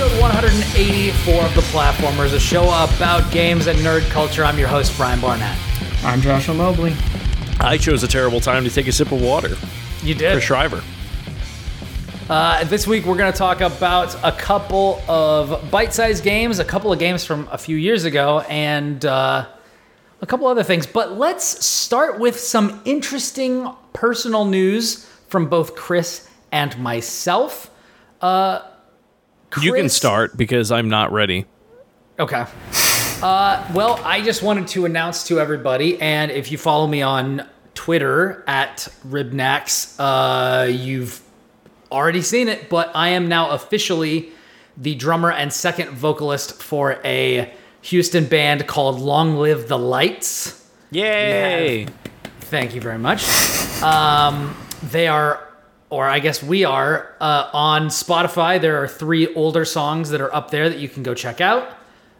episode 184 of The Platformers, a show about games and nerd culture. I'm your host, Brian Barnett. I'm Joshua Mobley. I chose a terrible time to take a sip of water. You For did. Shriver. Uh, this week, we're going to talk about a couple of bite sized games, a couple of games from a few years ago, and uh, a couple other things. But let's start with some interesting personal news from both Chris and myself. Uh, You can start because I'm not ready. Okay. Uh, well, I just wanted to announce to everybody, and if you follow me on Twitter at Ribnax, uh, you've already seen it, but I am now officially the drummer and second vocalist for a Houston band called Long Live the Lights. Yay! Thank you very much. Um, they are, or I guess we are, uh, on Spotify. There are three older songs that are up there that you can go check out.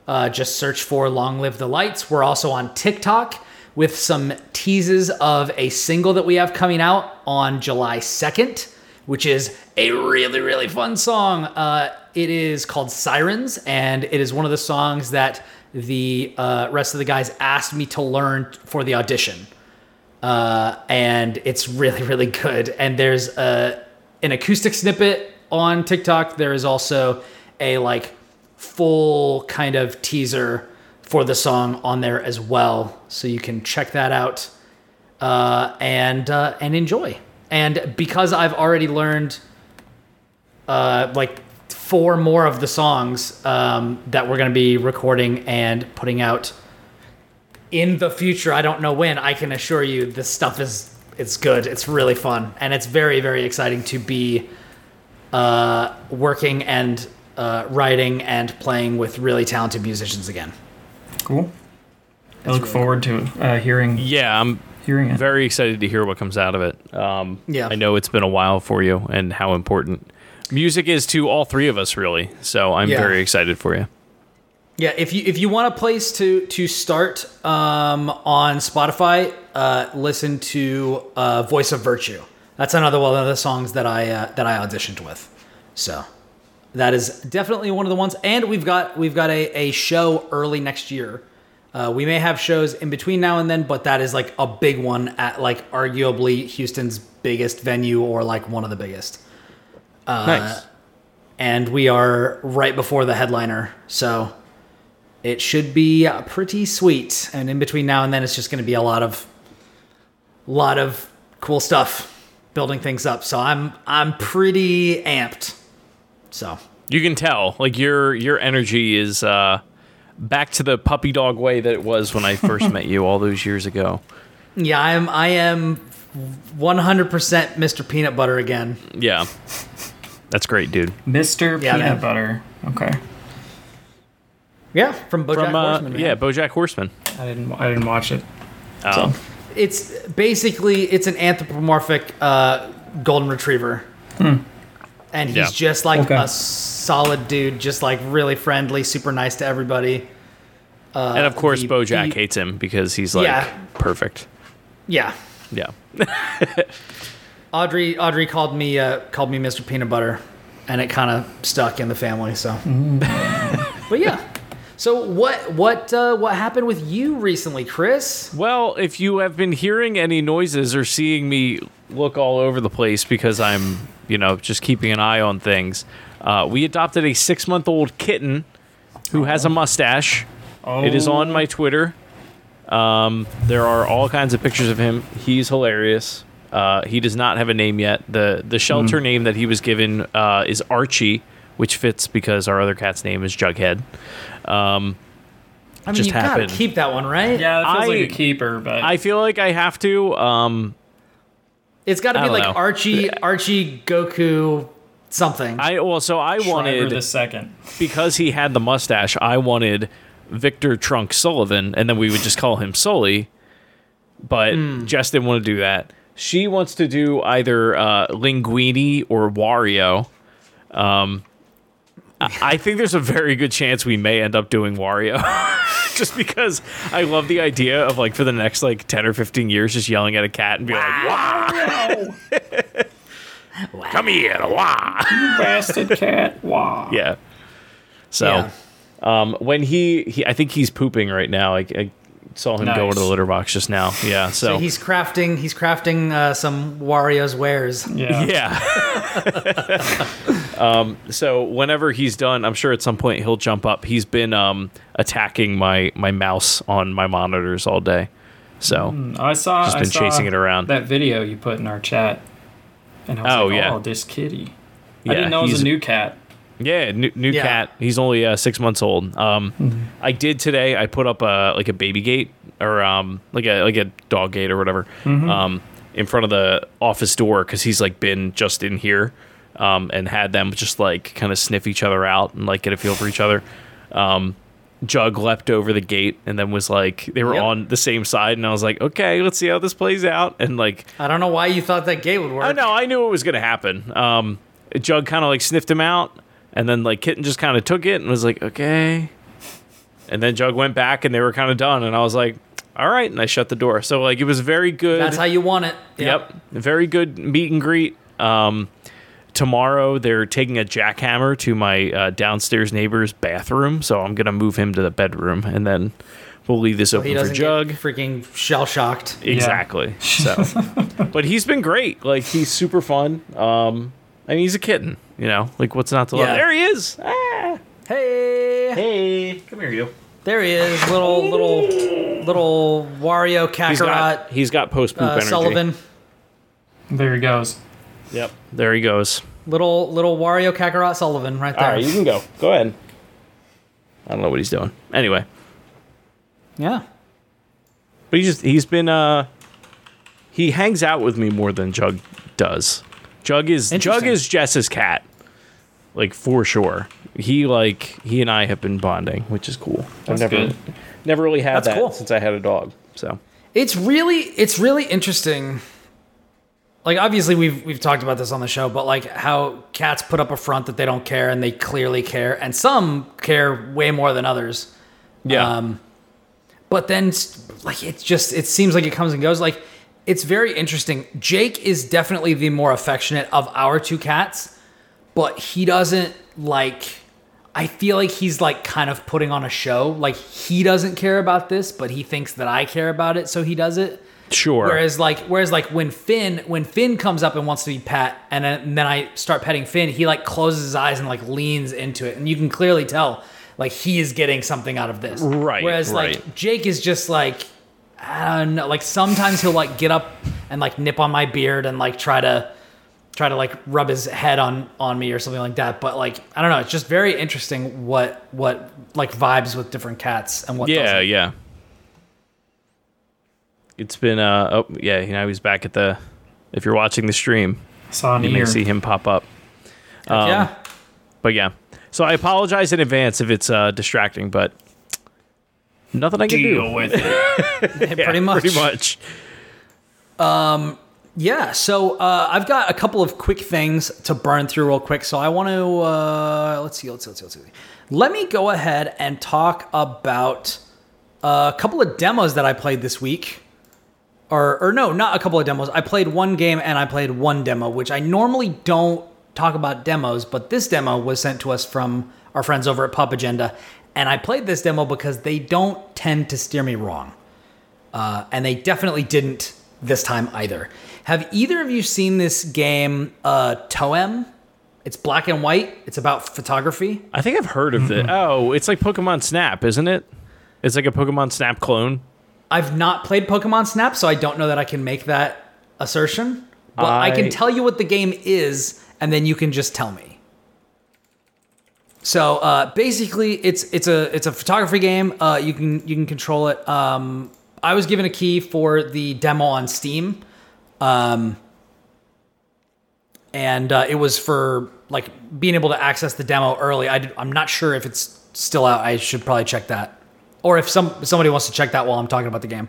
Uh, just search for Long Live the Lights. We're also on TikTok with some teases of a single that we have coming out on July 2nd, which is a really, really fun song. Uh, it is called Sirens, and it is one of the songs that the uh, rest of the guys asked me to learn for the audition uh, and it's really really good. And there's a an acoustic snippet on TikTok. There is also a like full kind of teaser for the song on there as well, so you can check that out uh, and uh, and enjoy. And because I've already learned uh, like four more of the songs um, that we're going to be recording and putting out in the future i don't know when i can assure you this stuff is it's good it's really fun and it's very very exciting to be uh, working and uh, writing and playing with really talented musicians again Cool. I look forward to uh, hearing Yeah, I'm hearing it. very excited to hear what comes out of it. Um, Yeah. I know it's been a while for you and how important music is to all three of us, really. So I'm Yeah. very excited for you. Yeah if you if you want a place to to start um, on spotify uh, listen to uh, voice of virtue. That's another one of the songs that i uh, that i auditioned with. So that is definitely one of the ones. And we've got we've got a, a show early next year. Uh, we may have shows in between now and then but that is like a big one at like arguably houston's biggest venue or like one of the biggest. Nice. and we are right before the headliner. So it should be uh, pretty sweet and in between now and then it's just going to be a lot of lot of cool stuff building things up so i'm i'm pretty amped so You can tell, like your your energy is uh, back to the puppy dog way that it was when I first met you all those years ago. yeah i am i am 100% mr peanut butter again Yeah, that's great, dude. Mr. Yeah, Peanut man. Butter. Okay. Yeah from bojack From uh, horseman man. yeah, BoJack Horseman. I didn't. I didn't watch it. Oh. So it's basically it's an anthropomorphic uh, golden retriever and he's Yeah. just like Okay. a solid dude just like really friendly super nice to everybody and of course, the- BoJack the- hates him because he's like Yeah. perfect. yeah Yeah. audrey audrey called me uh, called me mr peanut butter and it kind of stuck in the family so but yeah so what what uh, what happened with you recently chris Well, if you have been hearing any noises or seeing me look all over the place because I'm, you know, just keeping an eye on things, uh, we adopted a six month old kitten who has a mustache. oh, It is on my Twitter. Um, there are all kinds of pictures of him. He's hilarious. Uh, he does not have a name yet. the The shelter name that he was given uh, is Archie, which fits because our other cat's name is Jughead. I mean Just you gotta keep that one right Yeah, it feels I- like a keeper, but I feel like I have to. Um, it's got to be like know. archie archie goku something I well, so I Shriver wanted the second. because he had the mustache. I wanted Victor Trunk Sullivan, and then we would just call him Sully. But Hmm. Jess didn't want to do that. She wants to do either uh, Linguini or Wario. Um, I I think there's a very good chance we may end up doing Wario. just because I love the idea of like for the next like 10 or 15 years just yelling at a cat and be like, "Wow, come here, wow." Bastard cat. Wow. Yeah. So Yeah. um, when he, he, I think he's pooping right now. I, I saw him go Nice. into the litter box just now. Yeah. So, So he's crafting he's crafting uh, some Wario's wares. Yeah. yeah. um, so whenever he's done, I'm sure at some point he'll jump up. He's been um, attacking my my mouse on my monitors all day. So I saw. Just I been saw chasing it around. That video you put in our chat, and I was Oh, like, yeah. "Oh, this kitty." yeah, I didn't know it was a new cat. Yeah, new, new Yeah. cat. He's only uh, six months old. Um, I did today. I put up a like a baby gate or um like a like a dog gate or whatever um in front of the office door because he's like been just in here um and had them just like kind of sniff each other out and like get a feel for each other. Um, Jug leapt over the gate and then was like they were Yep. on the same side and I was like okay let's see how this plays out and like I don't know why you thought that gate would work. I know. I knew it was going to happen. Um, Jug kind of like sniffed him out, and then like Kitten just kind of took it and was like, okay. And then Jug went back, and they were kind of done. And I was like, all right. And I shut the door. So like it was very good. That's how you want it. Yep. Very good meet and greet. Um, tomorrow they're taking a jackhammer to my uh, downstairs neighbor's bathroom, so I'm gonna move him to the bedroom, and then we'll leave this He open for Jug. get freaking shell shocked. Exactly. So, but he's been great. Like he's super fun. Um, I mean, he's a kitten. You know, like what's not to love? Yeah. There he is. Ah. Hey, Hey, come here, you. there he is, little little little Wario He's got Kakarot he's got post poop uh, energy. Sullivan, There he goes. Yep. There he goes. little little Wario Kakarot Sullivan right there. All right, you can go. Go ahead. I don't know what he's doing. Anyway, Yeah, but he's just he's been uh he hangs out with me more than Jug does. Jug is Jug is Jess's cat. Like for sure. He like he and I have been bonding, which is cool. That's I've never good. never really had That's that cool. since I had a dog. So it's really it's really interesting. Like obviously we've we've talked about this on the show, but like how cats put up a front that they don't care and they clearly care, and some care way more than others. yeah. Um, but then, like, it just it seems like it comes and goes. Like, it's very interesting. Jake is definitely the more affectionate of our two cats, but he doesn't like. I feel like he's like kind of putting on a show. Like he doesn't care about this, but he thinks that I care about it, so he does it. sure. Whereas like whereas like when Finn when Finn comes up and wants to be pet and then, and then I start petting Finn, he like closes his eyes and like leans into it, and you can clearly tell like he is getting something out of this. Right, Whereas right. like Jake is just like I don't know. Like sometimes he'll like get up and like nip on my beard and like try to try to like rub his head on on me or something like that. But like I don't know. It's just very interesting what what like vibes with different cats and what yeah, doesn't. yeah. It's been uh oh yeah, you know he's back at the if you're watching the stream, Saw an you may see him pop up. Um, yeah. But yeah. So I apologize in advance if it's uh distracting, but nothing I can do. Deal with it. Yeah, pretty much. Pretty much. Yeah, so uh, I've got a couple of quick things to burn through real quick. So I want to uh, let's see, let's see, let's see, let's see. Let me go ahead and talk about a couple of demos that I played this week. Or, or no, not a couple of demos. I played one game and I played one demo, which I normally don't talk about demos, but this demo was sent to us from our friends over at Pop Agenda, and I played this demo because they don't tend to steer me wrong uh, and they definitely didn't this time either. Have either of you seen this game, uh, Toem? It's black and white. It's about photography. I think I've heard of it. Oh, it's like Pokemon Snap, isn't it? It's like a Pokemon Snap clone. I've not played Pokemon Snap, so I don't know that I can make that assertion. But I, I- can tell you what the game is, and then you can just tell me. So uh, basically, it's it's a it's a photography game. Uh, you can you can control it. Um, I was given a key for the demo on Steam, um, and uh, it was for like being able to access the demo early. I, am not sure if it's still out. I should probably check that, or if some somebody wants to check that while I'm talking about the game,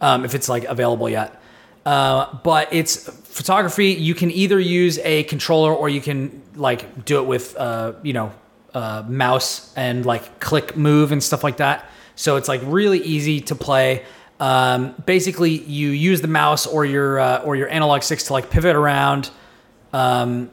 um, if it's like available yet. Uh, but it's photography. You can either use a controller or you can like do it with uh, you know uh, mouse and like click move and stuff like that. So it's like really easy to play. Um, basically, you use the mouse or your uh, or your analog sticks to like pivot around um,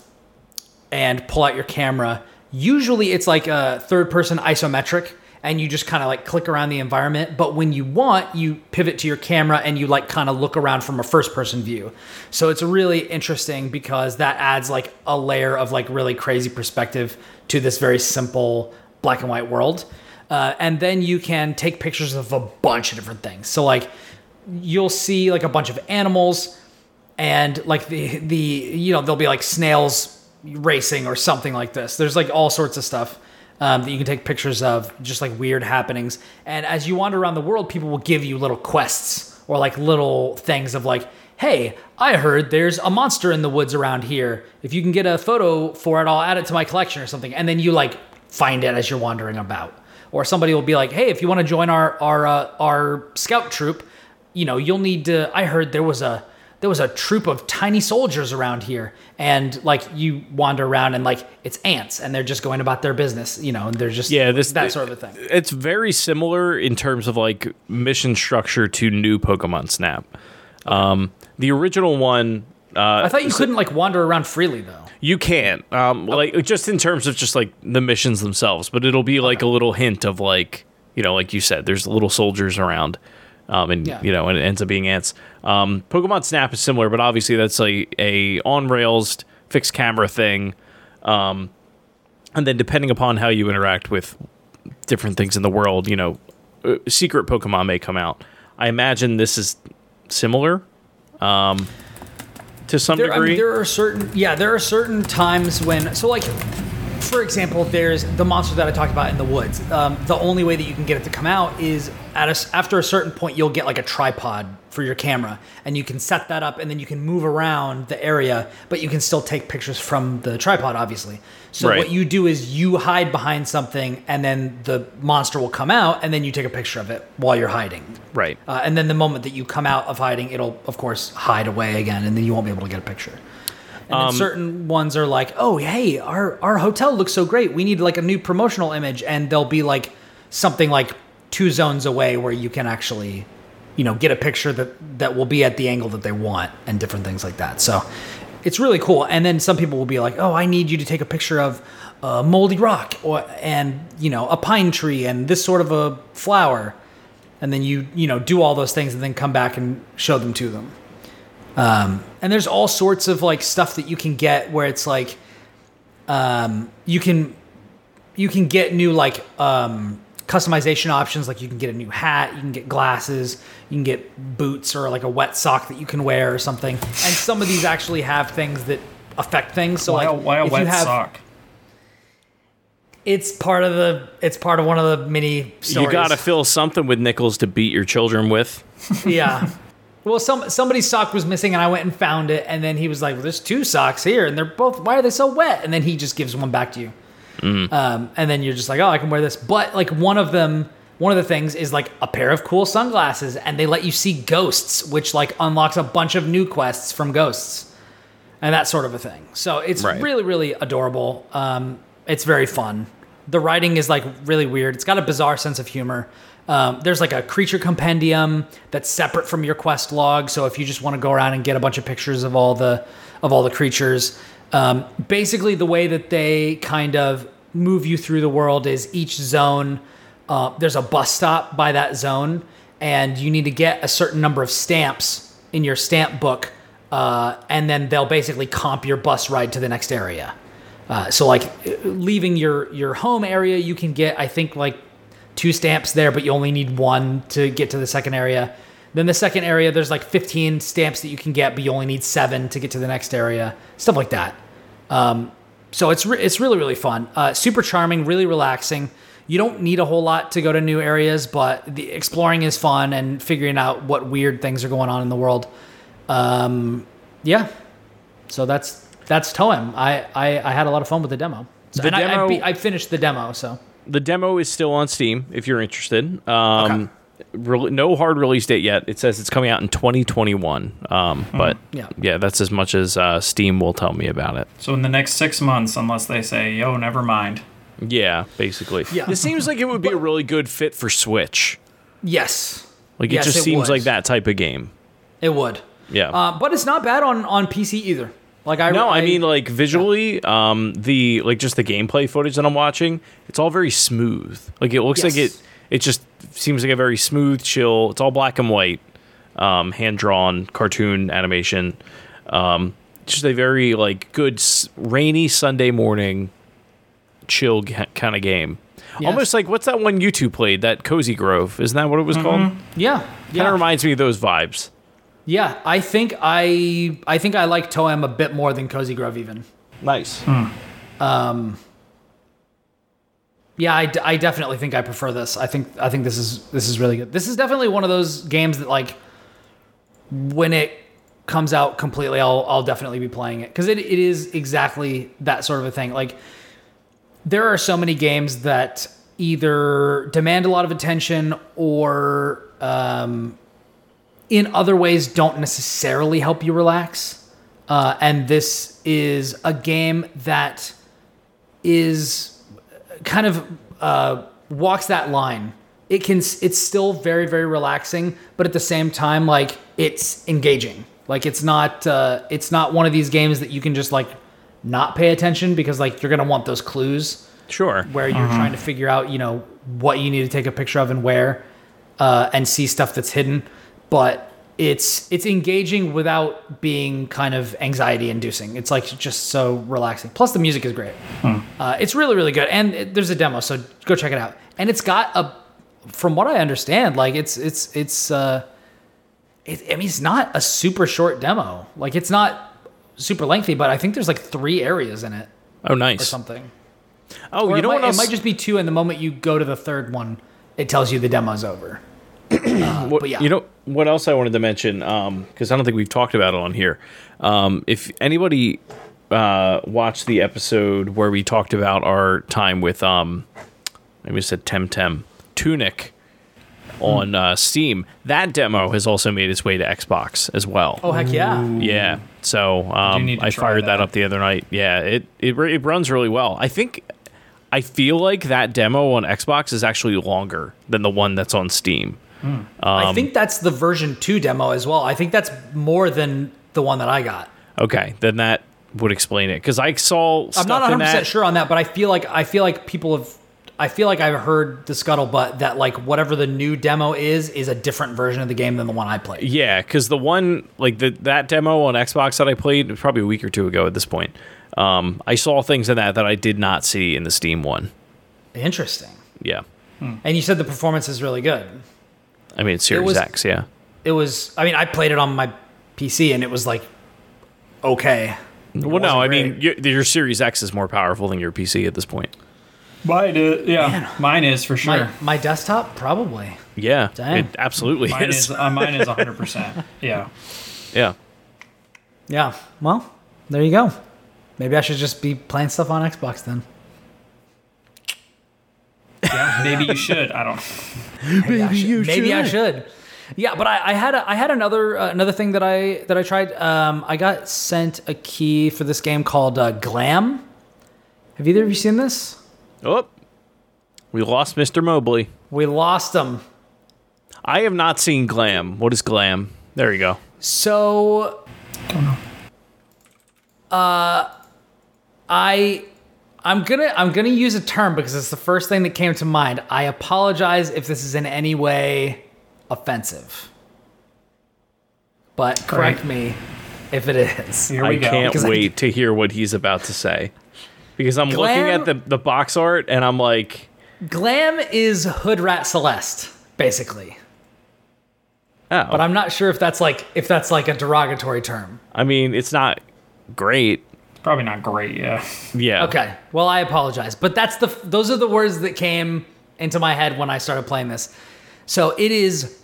and pull out your camera. Usually it's like a third person isometric and you just kind of like click around the environment. But when you want, you pivot to your camera and you like kind of look around from a first person view. So it's really interesting because that adds like a layer of like really crazy perspective to this very simple black and white world. Uh, and then you can take pictures of a bunch of different things. So like you'll see like a bunch of animals and like the the you know there'll be like snails racing or something like this. There's like all sorts of stuff um, that you can take pictures of, just like weird happenings. And as you wander around the world, people will give you little quests or like little things of like, hey, I heard there's a monster in the woods around here. If you can get a photo for it, I'll add it to my collection or something. And then you like find it as you're wandering about. Or somebody will be like, hey, if you want to join our our uh, our scout troop, you know, you'll need to. I heard there was a there was a troop of tiny soldiers around here and like you wander around and like it's ants and they're just going about their business you know and they're just Yeah, this that sort of a thing It's very similar in terms of like mission structure to new Pokemon Snap. Um, the original one, uh, i thought you couldn't like wander around freely though you can um, like just in terms of just like the missions themselves, but it'll be like a little hint of like you know, like you said, there's little soldiers around. Um, and Yeah. you know, and it ends up being ants. Um, Pokemon Snap is similar, but obviously that's like a on rails fixed camera thing. Um, and then depending upon how you interact with different things in the world, you know, uh, secret Pokemon may come out. I imagine this is similar, um, to some there, I mean, there are certain yeah there are certain times when so like for example there's the monster that i talked about in the woods. Um, the only way that you can get it to come out is at a after a certain point you'll get like a tripod for your camera and you can set that up and then you can move around the area but you can still take pictures from the tripod obviously so Right. what you do is you hide behind something and then the monster will come out and then you take a picture of it while you're hiding right. uh, and then the moment that you come out of hiding, it'll of course hide away again, and then you won't be able to get a picture. And Um, certain ones are like, "Oh, hey, our our hotel looks so great. We need like a new promotional image," and they'll be like something like two zones away where you can actually, you know, get a picture that that will be at the angle that they want, and different things like that. So it's really cool. And then some people will be like, "Oh, I need you to take a picture of." A moldy rock, or and you know a pine tree, and this sort of a flower, and then you you know do all those things and then come back and show them to them um, and there's all sorts of like stuff that you can get where it's like um, you can you can get new like um, customization options like you can get a new hat you can get glasses you can get boots or like a wet sock that you can wear or something and some of these actually have things that affect things so Why, like a, why a if wet you have, sock? it's part of the it's part of one of the mini stories You got to fill something with nickels to beat your children with. yeah. Well, some somebody's sock was missing, and I went and found it. And then he was like, well, "There's two socks here, and they're both. Why are they so wet?" And then he just gives one back to you. Um, and then you're just like, "Oh, I can wear this." But like one of them, one of the things is like a pair of cool sunglasses, and they let you see ghosts, which like unlocks a bunch of new quests from ghosts, and that sort of a thing. So it's Right. really, really adorable. Um, it's very fun. The writing is like really weird. It's got a bizarre sense of humor. Um, there's like a creature compendium that's separate from your quest log. So if you just want to go around and get a bunch of pictures of all the of all the creatures, um, basically the way that they kind of move you through the world is each zone. Uh, there's a bus stop by that zone, and you need to get a certain number of stamps in your stamp book, uh, and then they'll basically comp your bus ride to the next area. Uh, so like leaving your your home area, you can get I think like two stamps there, but you only need one to get to the second area. Then the second area, there's like 15 stamps that you can get, but you only need seven to get to the next area. Stuff like that. Um, so it's re- it's really really fun. Uh, super charming, really relaxing. You don't need a whole lot to go to new areas, but the exploring is fun and figuring out what weird things are going on in the world. Um, yeah. So that's that's Toem. I, I I had a lot of fun with the demo. So, The and I, I, be- I finished the demo. So The demo is still on Steam if you're interested. Um, re- no hard release date yet. It says it's coming out in 2021. Um, But Yeah. yeah, that's as much as uh, Steam will tell me about it. So in the next six months, unless they say, "Yo, never mind." Yeah, basically. Yeah. It seems like it would be a really good fit for Switch. yes, Like it Yes, just it seems would. like that type of game. it would. Yeah. Uh, but it's not bad on on PC either. Like I No, I, mean like visually, um, the like just the gameplay footage that I'm watching, it's all very smooth. Like it looks like it. It just seems like a very smooth, chill. It's all black and white, um, hand drawn cartoon animation. Um, just a very like good s- rainy Sunday morning, chill kind of game. Yes. Almost like what's that one you two played? That Cozy Grove. Isn't that what it was called? yeah, Kind yeah. of reminds me of those vibes. Yeah, I think I I think I like Toem a bit more than Cozy Grove even. Nice. Yeah, I, d- I definitely think I prefer this. I think I think this is this is really good. This is definitely one of those games that like when it comes out completely, I'll I'll definitely be playing it because it, it is exactly that sort of a thing. Like there are so many games that either demand a lot of attention or um, in other ways don't necessarily help you relax. Uh, and this is a game that is kind of uh, walks that line. It can it's still very very relaxing, but at the same time like it's engaging. Like it's not uh, it's not one of these games that you can just like not pay attention because like you're gonna want those clues Sure. where you're trying to figure out you know what you need to take a picture of and where uh, and see stuff that's hidden but it's it's engaging without being kind of anxiety inducing. It's like just so relaxing. Plus the music is great. Uh, it's really really good. And it, there's a demo so go check it out. And it's got a from what i understand like it's it's it's uh it, i mean it's not a super short demo. Like it's not super lengthy but i think there's like three areas in it Oh, nice. or something. Oh, or you know might, what else? It might just be two, and the moment you go to the third one, it tells you the demo's over. What- but yeah. You know what else I wanted to mention? Because I don't think we've talked about it on here. Um, if anybody uh, watched the episode where we talked about our time with, um, maybe I said Temtem Tunic on uh, Steam, that demo has also made its way to Xbox as well. Oh heck yeah! Yeah. So um, I fired that. that. up the other night. Yeah, it, it it runs really well. I think I feel like that demo on Xbox is actually longer than the one that's on Steam. I Um, think that's the version two demo as well. I think that's more than the one that I got. Okay, then that would explain it because I saw I'm not 100 percent sure on that, but I feel like I feel like people have. I feel like I've heard the scuttlebutt that like whatever the new demo is is a different version of the game than the one I played. Yeah, because the one like the that demo on Xbox that I played probably a week or two ago at this point. Um, I saw things in that that I did not see in the Steam one. Interesting. Yeah, And you said the performance is really good. I mean it's Series was- X. Yeah, It was. I mean, I played it on my PC and it was like okay. well, no, I wasn't mean your, your Series X is more powerful than your PC at this point. Mine is, yeah, mine is for sure. My, my desktop probably. Yeah, Dang. it absolutely Mine is. is uh, mine is 100. percent Yeah. Yeah. Yeah. Well, there you go. Maybe I should just be playing stuff on Xbox then. Yeah. Maybe you should. I don't. know. Maybe I should. Maybe I should. Yeah, but I, I had a, I had another uh, another thing that I that I tried. Um, I got sent a key for this game called uh, Glam. Have either of you seen this? Oh, we lost Mr. Mobley. We lost him. I have not seen Glam. What is Glam? There you go. So, uh, I, I'm gonna I'm gonna use a term because it's the first thing that came to mind. I apologize if this is in any way offensive, but correct me if it is. Here I we go. can't Because I- wait to hear what he's about to say. Because I'm looking at the, the box art and I'm like, Glam is Hood Rat Celeste, basically. oh. But I'm not sure if that's like if that's like a derogatory term. I mean, it's not great. Probably not great. Yeah. Yeah. Okay. Well, I apologize, but that's the those are the words that came into my head when I started playing this. So it is,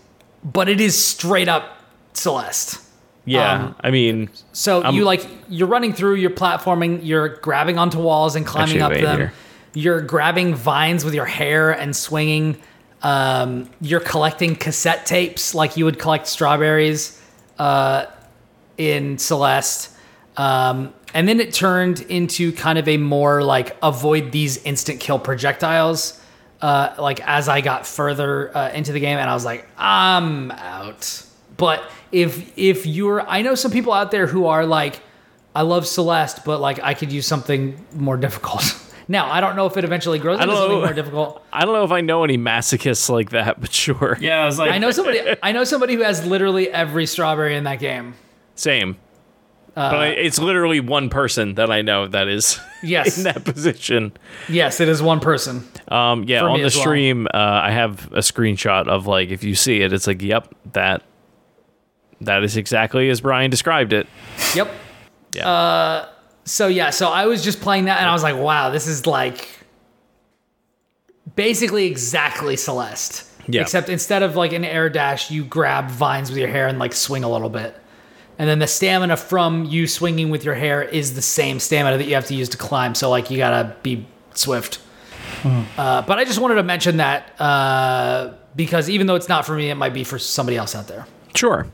but it is straight up Celeste. Yeah. Um, I mean, So Um, you like you're running through, you're platforming, you're grabbing onto walls and climbing up wait them. here. You're grabbing vines with your hair and swinging. Um, you're collecting cassette tapes like you would collect strawberries uh, in Celeste. Um, and then it turned into kind of a more like avoid these instant kill projectiles. Uh, like as I got further uh, into the game, and I was like, I'm out. But if if you're, I know some people out there who are like, I love Celeste, but like I could use something more difficult. now I don't know if it eventually grows into something more difficult. I don't know if I know any masochists like that, but sure. Yeah, I was like, I know somebody. I know somebody who has literally every strawberry in that game. Same. Uh, but I, it's literally one person that I know that is Yes. in that position. Yes, it is one person. Um, yeah, on the as well. stream, uh, I have a screenshot of like if you see it, it's like, yep, that that is exactly as Brian described it. Yep. Yeah. So yeah, so I was just playing that and I was like, wow, this is like basically exactly Celeste. Yeah. Except instead of like an air dash, you grab vines with your hair and like swing a little bit. And then the stamina from you swinging with your hair is the same stamina that you have to use to climb. So like you gotta be swift. Uh, but I just wanted to mention that uh, because even though it's not for me, it might be for somebody else out there. sure.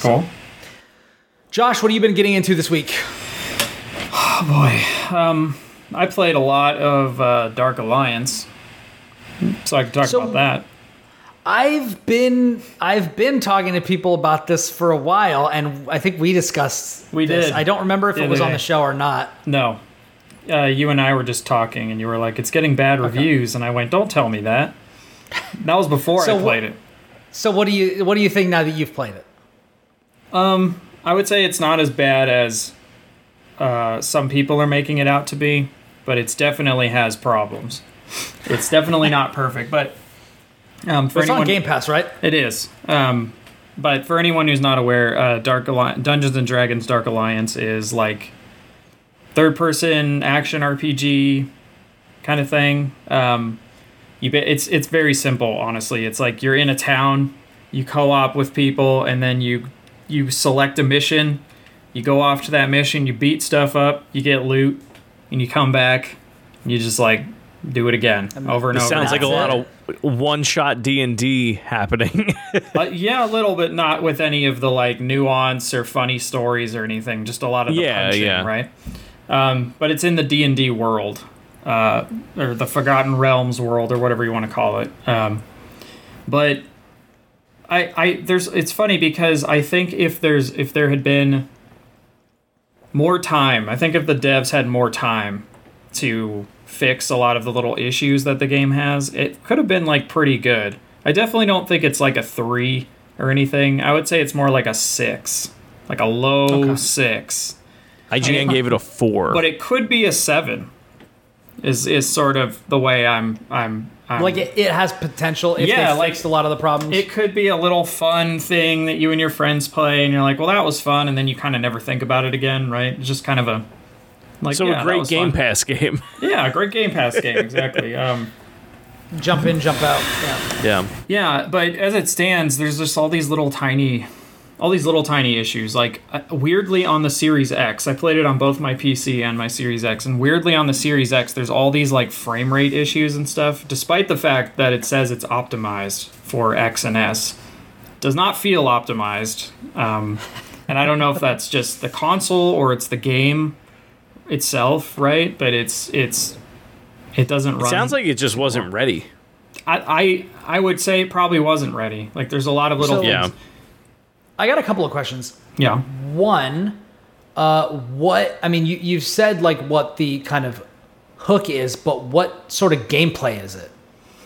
cool. Josh, what have you been getting into this week? Oh boy, um, I played a lot of uh, Dark Alliance, so I can talk So- about that. I've been I've been talking to people about this for a while, and I think we discussed. We this. did. I don't remember if it was on the show or not. No, uh, you and I were just talking, and you were like, "It's getting bad reviews," and I went, "Don't tell me that." That was before So I played it. So what do you what do you think now that you've played it? I would say it's not as bad as uh, some people are making it out to be, but it's definitely has problems. It's definitely not perfect, but um, for It's anyone, on Game Pass, right? It is. Um, but for anyone who's not aware, uh, Dark Alliance, Dungeons and Dragons Dark Alliance is like third person action RPG kind of thing. Um, you ba- it's it's very simple, honestly. It's like you're in a town, you co-op with people, and then you you select a mission. You go off to that mission, you beat stuff up, you get loot, and you come back, and you just like do it again over and It over. sounds like a That's lot of one-shot D and D happening. Uh, yeah, a little bit, not with any of the like nuance or funny stories or anything. Just a lot of the Yeah, punching, yeah. right? Um, but it's in the D and D world, uh, or the Forgotten Realms world, or whatever you want to call it. Um, but I, I, there's, it's funny because I think if there's, if there had been more time, I think if the devs had more time to fix a lot of the little issues that the game has, it could have been like pretty good. I definitely don't think it's like a three or anything. I would say it's more like a six, like a low Okay. six. IGN gave it a four. But it could be a seven. Is is sort of the way I'm I'm. I'm Like it, it has potential if Yeah, they like- fixed a lot of the problems. it could be a little fun thing that you and your friends play, and you're like, "Well, that was fun," and then you kind of never think about it again, right? It's just kind of a like so yeah, a great Game fun. Pass game. Yeah, a great Game Pass game, exactly. Um, jump in, jump out. Yeah. yeah. Yeah, but as it stands, there's just all these little tiny, all these little tiny issues. Like uh, weirdly on the Series X, I played it on both my PC and my Series X, and weirdly on the Series X, there's all these like frame rate issues and stuff. Despite the fact that it says it's optimized for X and S, does not feel optimized. Um, and I don't know if that's just the console or it's the game itself, right? But it's it's it doesn't run. Sounds like it just wasn't ready. I, I I would say it probably wasn't ready. Like there's a lot of little So- things. Yeah. I got a couple of questions. Yeah. One, uh, what I mean, you you've said like what the kind of hook is, but what sort of gameplay is it?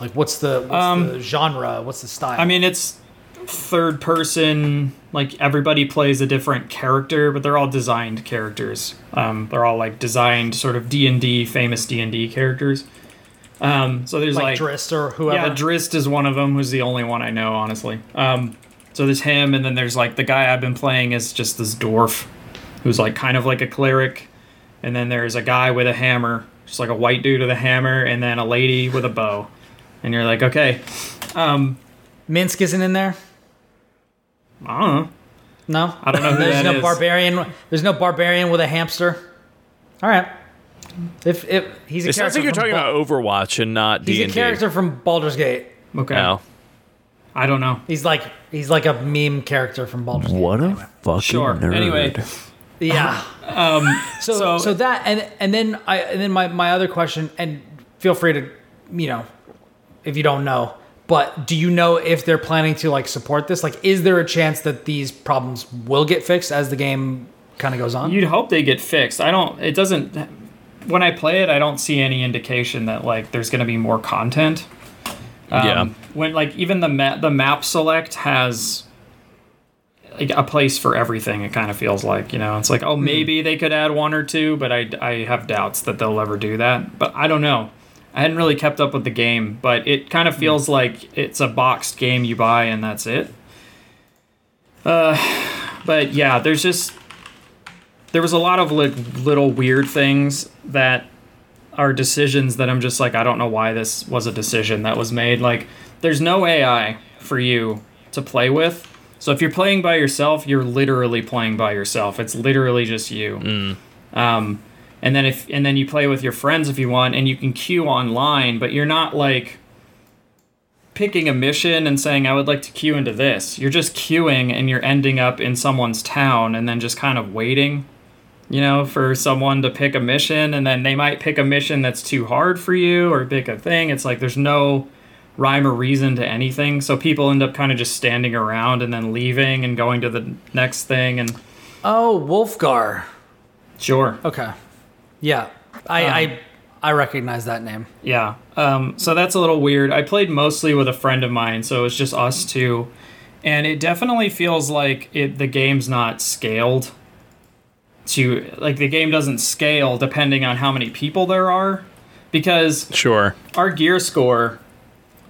Like, what's the what's the genre? What's the style? Um, I mean it's third person like everybody plays a different character but they're all designed characters. Um, they're all like designed sort of d&d famous d&d characters. Um, so there's like, like, Drizzt or whoever. yeah Drizzt is one of them who's the only one i know honestly. Um, so there's him and then there's like the guy i've been playing is just this dwarf who's like kind of like a cleric. And then there's a guy with a hammer just like a white dude with a hammer and then a lady with a bow. And you're like okay. Um, Minsc isn't in there. I don't know No, I don't know who there's that no is. barbarian. There's no barbarian with a hamster. All right. If if he's a It sounds character like you're from talking Bal- about Overwatch and not he's D a and D. a character from Baldur's Gate. Okay. No. I don't know. He's like he's like a meme character from Baldur's Gate. What a fucking Sure. nerd. Anyway, Yeah. um, So, So- so that and and then I and then my my other question and feel free to you know if you don't know but do you know if they're planning to like support this like is there a chance that these problems will get fixed as the game kind of goes on. You'd hope they get fixed. I don't. It doesn't. When I play it, I don't see any indication that like there's going to be more content. Um, Yeah. When like even the map the map select has like a place for everything. It kind of feels like you know. It's like oh maybe they could add one or two, but I I have doubts that they'll ever do that. But I don't know. I hadn't really kept up with the game, but it kind of feels like it's a boxed game you buy and that's it. Uh, but yeah, there's just there was a lot of like little weird things that are decisions that I'm just like I don't know why this was a decision that was made. Like there's no AI for you to play with. So if you're playing by yourself, you're literally playing by yourself. It's literally just you. Um, and then if and then you play with your friends if you want, and you can queue online, but you're not like picking a mission and saying I would like to queue into this. You're just queuing and you're ending up in someone's town and then just kind of waiting, you know, for someone to pick a mission and then they might pick a mission that's too hard for you or pick a thing. It's like there's no rhyme or reason to anything. So people end up kind of just standing around and then leaving and going to the next thing and oh, Wulfgar. sure. Okay. Yeah, I Um, I I recognize that name. Yeah. Um, so that's a little weird. I played mostly with a friend of mine, so it was just us two, and it definitely feels like it the game's not scaled. To like the game doesn't scale depending on how many people there are, because Sure. our gear score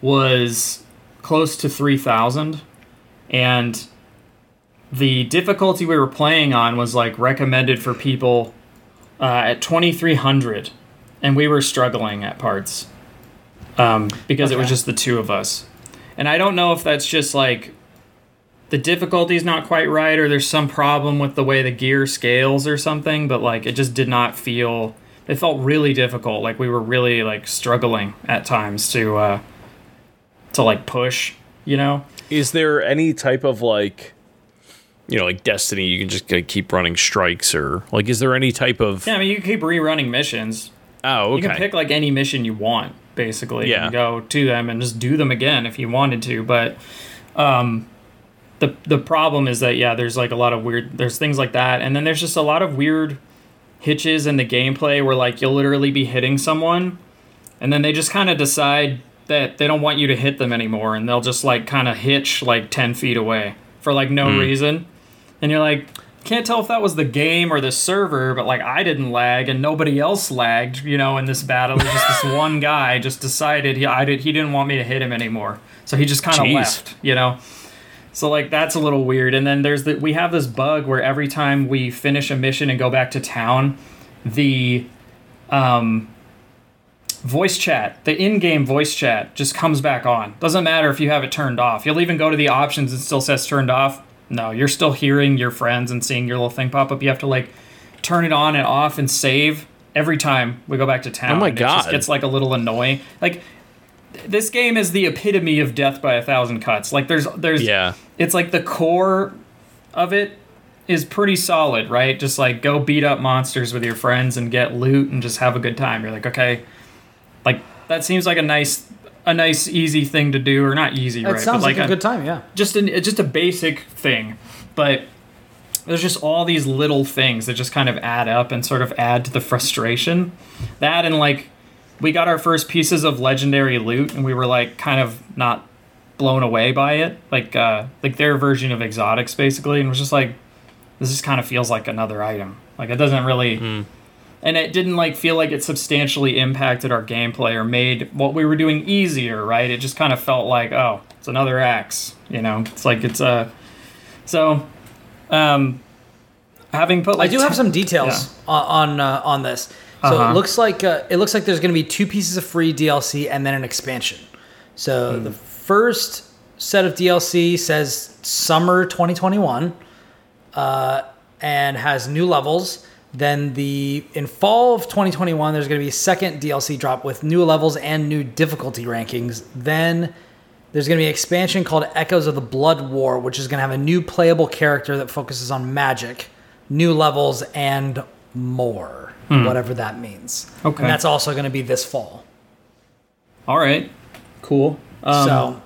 was close to 3000 and the difficulty we were playing on was like recommended for people uh, at 2300 and we were struggling at parts um, because it was just the two of us. And i don't know if that's just like the difficulty's not quite right or there's some problem with the way the gear scales or something but like it just did not feel it felt really difficult. Like we were really like struggling at times to uh to like push you know? Is there any type of like, you know, like Destiny? You can just like, keep running strikes, or like, is there any type of? yeah i mean you can keep rerunning missions Oh, okay. you can pick like any mission you want basically Yeah. and go to them and just do them again if you wanted to but um the the problem is that yeah there's like a lot of weird there's things like that and then there's just a lot of weird hitches in the gameplay where like you'll literally be hitting someone and then they just kind of decide that they don't want you to hit them anymore and they'll just like kind of hitch like 10 feet away for like no reason and you're like can't tell if that was the game or the server but like i didn't lag and nobody else lagged you know in this battle. It was just this one guy just decided he I did, he didn't want me to hit him anymore. So he just kind of left you know? So like that's a little weird. And then there's the we have this bug where every time we finish a mission and go back to town the um voice chat the in-game voice chat just comes back on. Doesn't matter if you have it turned off. You'll even go to the options and still says turned off no you're still hearing your friends and seeing your little thing pop up you have to like turn it on and off and save every time we go back to town Oh my and it just God. gets like a little annoying like this game is the epitome of death by a thousand cuts like there's there's Yeah. it's like the core of it is pretty solid, right? Just like go beat up monsters with your friends and get loot and just have a good time. You're like, okay, like that seems like a nice, a nice easy thing to do, or not easy, That right? sounds but like, a, good time. Yeah. just an it's just a basic thing, but there's just all these little things that just kind of add up and sort of add to the frustration. That and like we got our first pieces of legendary loot and we were like kind of not blown away by it, like uh like their version of exotics basically, and was just like this just kind of feels like another item. Like it doesn't really and it didn't like feel like it substantially impacted our gameplay or made what we were doing easier, right? It just kind of felt like, oh, it's another axe, you know. It's like it's a so um having put I do have some details on on, uh, on this. So Uh-huh. it looks like uh, it looks like there's going to be two pieces of free DLC and then an expansion. So Hmm. the first set of DLC says summer 2021, uh, and has new levels. Then the in fall of 2021, there's going to be a second DLC drop with new levels and new difficulty rankings. Then there's going to be an expansion called Echoes of the Blood War, which is going to have a new playable character that focuses on magic, new levels, and more, whatever that means. Okay. And that's also going to be this fall. All right. Cool. Um, so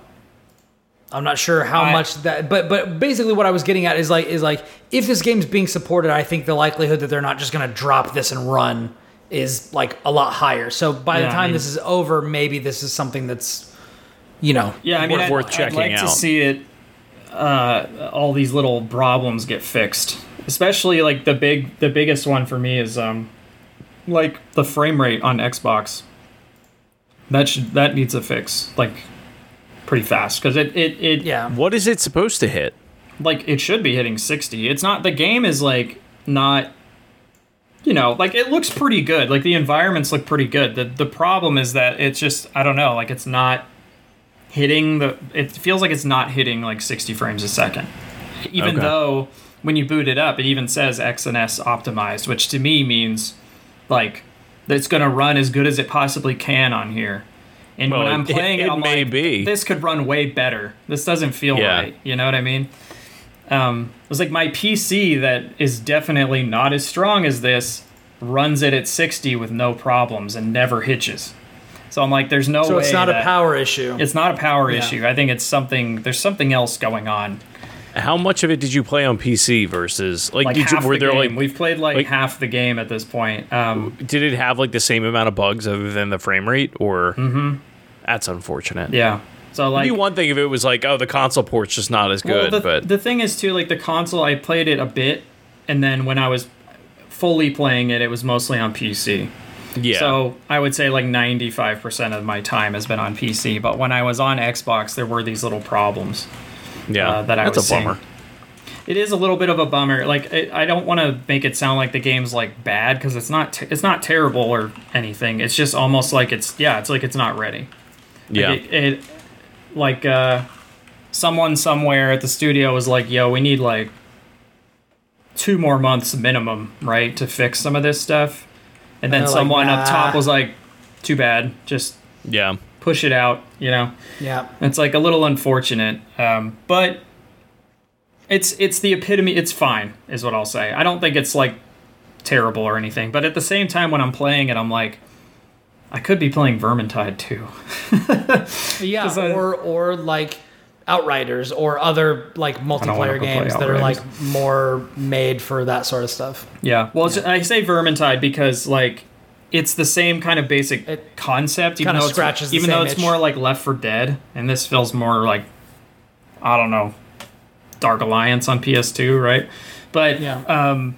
I'm not sure how I- much that, but but basically what I was getting at is like is like if this game's being supported, I think the likelihood that they're not just gonna drop this and run is like a lot higher. So by Yeah, the I time mean- this is over, maybe this is something that's, you know, Yeah, I mean, Worth- I'd, worth I'd checking like to see it. Uh, all these little problems get fixed. Especially like the big, the biggest one for me is um, like the frame rate on Xbox. That should that needs a fix like pretty fast because it it it yeah. What is it supposed to hit? like it should be hitting 60 it's not the game is like not you know like it looks pretty good like the environments look pretty good the the problem is that it's just i don't know like it's not hitting the it feels like it's not hitting like 60 frames a second even Okay. though when you boot it up it even says x and s optimized which to me means like it's going to run as good as it possibly can on here and when i'm playing it, it i'm may like be. this could run way better this doesn't feel Yeah. right you know what i mean um, it was like my PC that is definitely not as strong as this runs it at 60 with no problems and never hitches. So I'm like, there's no So way. it's not a power issue. It's not a power Yeah. issue. I think it's something. There's something else going on. How much of it did you play on PC versus like, Like did you were the there game. like We've played like, like- half the game at this point. Um, did it have like the same amount of bugs other than the frame rate or mm-hmm. that's unfortunate. yeah. So It'd like, be one thing if it was like, oh, the console port's just not as well, good, the, but the thing is too, like the console, I played it a bit, and then when I was fully playing it, it was mostly on PC. yeah. So I would say like 95% of my time has been on PC, but when I was on Xbox, there were these little problems. Yeah, uh, that I that's was a bummer. seeing. It is a little bit of a bummer. Like it, I don't want to make it sound like the game's like bad because it's not. T- it's not terrible or anything. It's just almost like it's yeah. It's like it's not ready. Like, Yeah, It, it like uh, someone somewhere at the studio was like, "Yo, we need like two more months minimum, right, to fix some of this stuff." And then they're like, someone up top was like, "Too bad. Just yeah. Push it out." You know. yeah. It's like a little unfortunate, um, but it's it's the epitome. It's fine, is what I'll say. I don't think it's like terrible or anything, but at the same time, when I'm playing it, I'm like, I could be playing Vermintide too. yeah, I- or or like Outriders or other like multiplayer games that are like more made for that sort of stuff. Yeah. Well, it's I say Vermintide because like it's the same kind of basic It concept, even though it's, even though it's itch. more like Left 4 Dead, and this feels more like I don't know, Dark Alliance on PS2, right? But Yeah. um,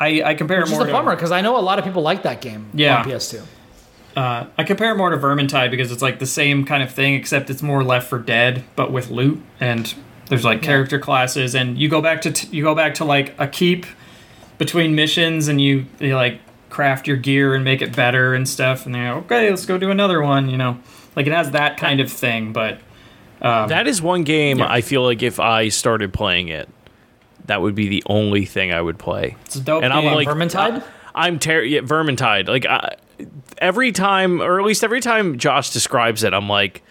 I I compare Which more a to- bummer because I know a lot of people like that game Yeah. on PS2. Uh, I compare it more to Vermintide because it's like the same kind of thing, except it's more Left 4 Dead, but with loot and there's like character classes, and you go back to t- you go back to like a keep between missions, and you, you like craft your gear and make it better and stuff, and then you're, okay, let's go do another one. You know, like it has that kind of thing, but um, That is one game yeah. I feel like if I started playing it, that would be the only thing I would play. it's a dope And I'm like, Vermintide? I'm ter- yeah, Vermintide. Like I, every time, or at least every time Josh describes it, I'm like,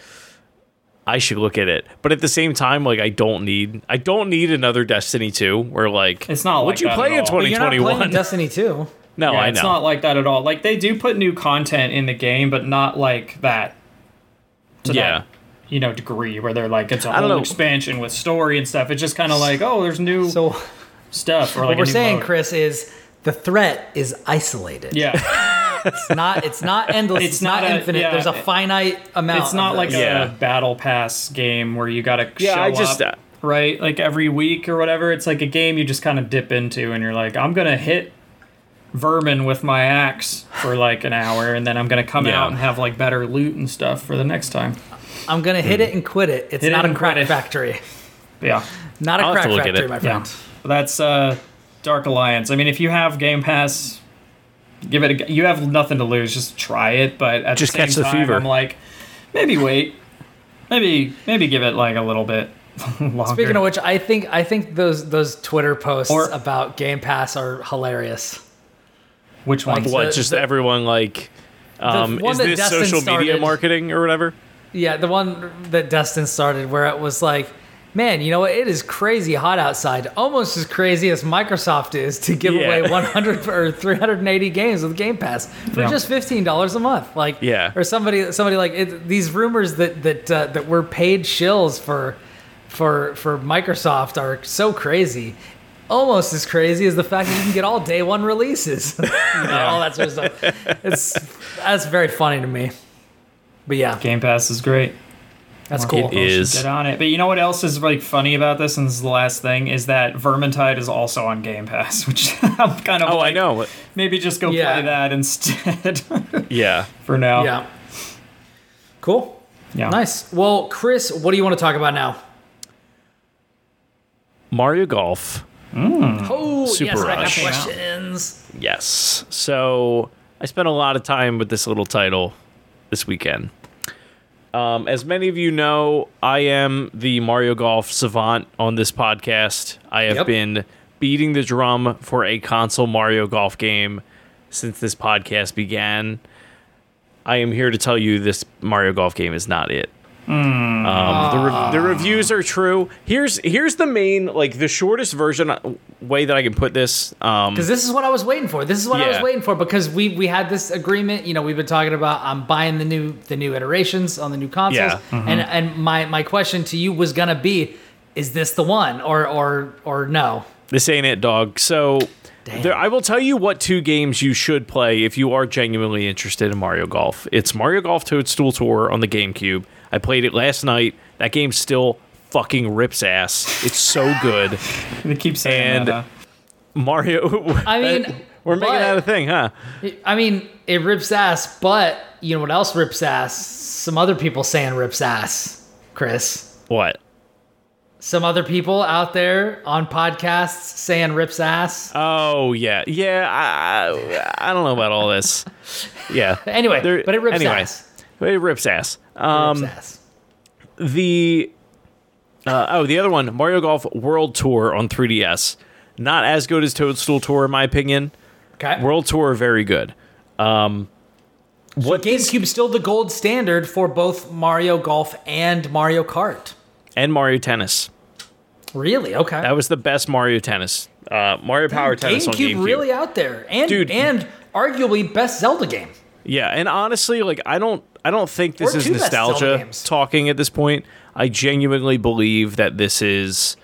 I should look at it. But at the same time, like I don't need, I don't need another Destiny 2 Where like, It's not What'd like you that play at in all. But you're not playing 2021? Destiny 2. No, yeah, I it's know. not like that at all. Like they do put new content in the game, but not like that. To yeah. that you know degree where they're like it's a whole expansion with story and stuff. It's just kind of like oh, there's new So stuff or like what we're saying, mode. Chris, is the threat is isolated. Yeah, It's not it's not endless, It's it's, not, not a- infinite. yeah, There's a finite amount. it's not of like this. a Yeah. battle pass game where you gotta Yeah, show I just- up, uh, right like every week or whatever. It's like a game you just kind of dip into and you're like I'm gonna hit vermin with my axe for like an hour and then I'm gonna come Yeah. out and have like better loot and stuff for the next time. I'm gonna hit it and quit it. It's Hit it not a and crack it. factory. Yeah. Not a I'll crack to look at factory, it. my Yeah, friend. that's uh, Dark Alliance. I mean, if you have Game Pass, give it. A, you have nothing to lose. Just try it. But at Just the same catch the time, fever. I'm like, maybe wait, maybe maybe give it like a little bit longer. Speaking of which, I think I think those those Twitter posts Or- about Game Pass are hilarious. Which one? like, What? the- just the- everyone like, um, is this Destin social media marketing or whatever? Yeah, the one that Dustin started where it was like, man, you know what? It is crazy hot outside. Almost as crazy as Microsoft is to give Yeah. away 100 or 380 games with Game Pass for Yeah. just $15 a month. Like, Yeah. Or somebody, somebody like it, these rumors that that uh, that we're paid shills for for for Microsoft are so crazy. Almost as crazy as the fact that you can get all day one releases. You know, all that sort of stuff. It's that's very funny to me. But yeah, Game Pass is great. that's cool. people should is. Get on it. But you know what else is like funny about this, and this is the last thing, is that Vermintide is also on Game Pass, which I'm kind of Oh, I know. Maybe just go Yeah. play that instead Yeah. for now. Yeah. Cool. Yeah. Nice. Well, Chris, what do you want to talk about now? Mario Golf. Oh, Super yes, I have questions. Yes. So I spent a lot of time with this little title this weekend. Um, as many of you know, I am the Mario Golf savant on this podcast. I have Yep. been beating the drum for a console Mario Golf game since this podcast began. I am here to tell you this Mario Golf game is not it. Um, the, re- the reviews are true. Here's here's the main like the shortest version uh, way that I can put this. Um, Because this is what I was waiting for. This is what I was waiting for because we we had this agreement. You know, we've been talking about I'm buying the new the new iterations on the new consoles, Yeah. and and my my question to you was gonna be, is this the one or or or no? This ain't it, dog. So, there, I will tell you what two games you should play if you are genuinely interested in Mario Golf. It's Mario Golf Toadstool Tour on the GameCube. I played it last night. That game still fucking rips ass. It's so good. They keep saying And- that. uh, Mario. I mean, we're making but- that a thing, huh? I mean, it rips ass, but you know what else rips ass? Some other people saying rips ass, Chris. What? Some other people out there on podcasts saying rips ass. Oh yeah, yeah. I, I, I don't know about all this. Yeah. Anyway, There- but it rips anyway, ass. It rips ass. It Um, rips ass. the uh, oh the other one mario golf world tour on 3ds not as good as toadstool tour in my opinion Okay. world tour very good um What GameCube's still the gold standard for both Mario Golf and Mario Kart. and mario tennis Really? Okay. that was the best mario tennis uh mario power tennis on GameCube GameCube. really out there, and Dude. and arguably best Zelda game. yeah and honestly like i don't i don't think this Or is two best Zelda nostalgia talking at this point i genuinely believe that this is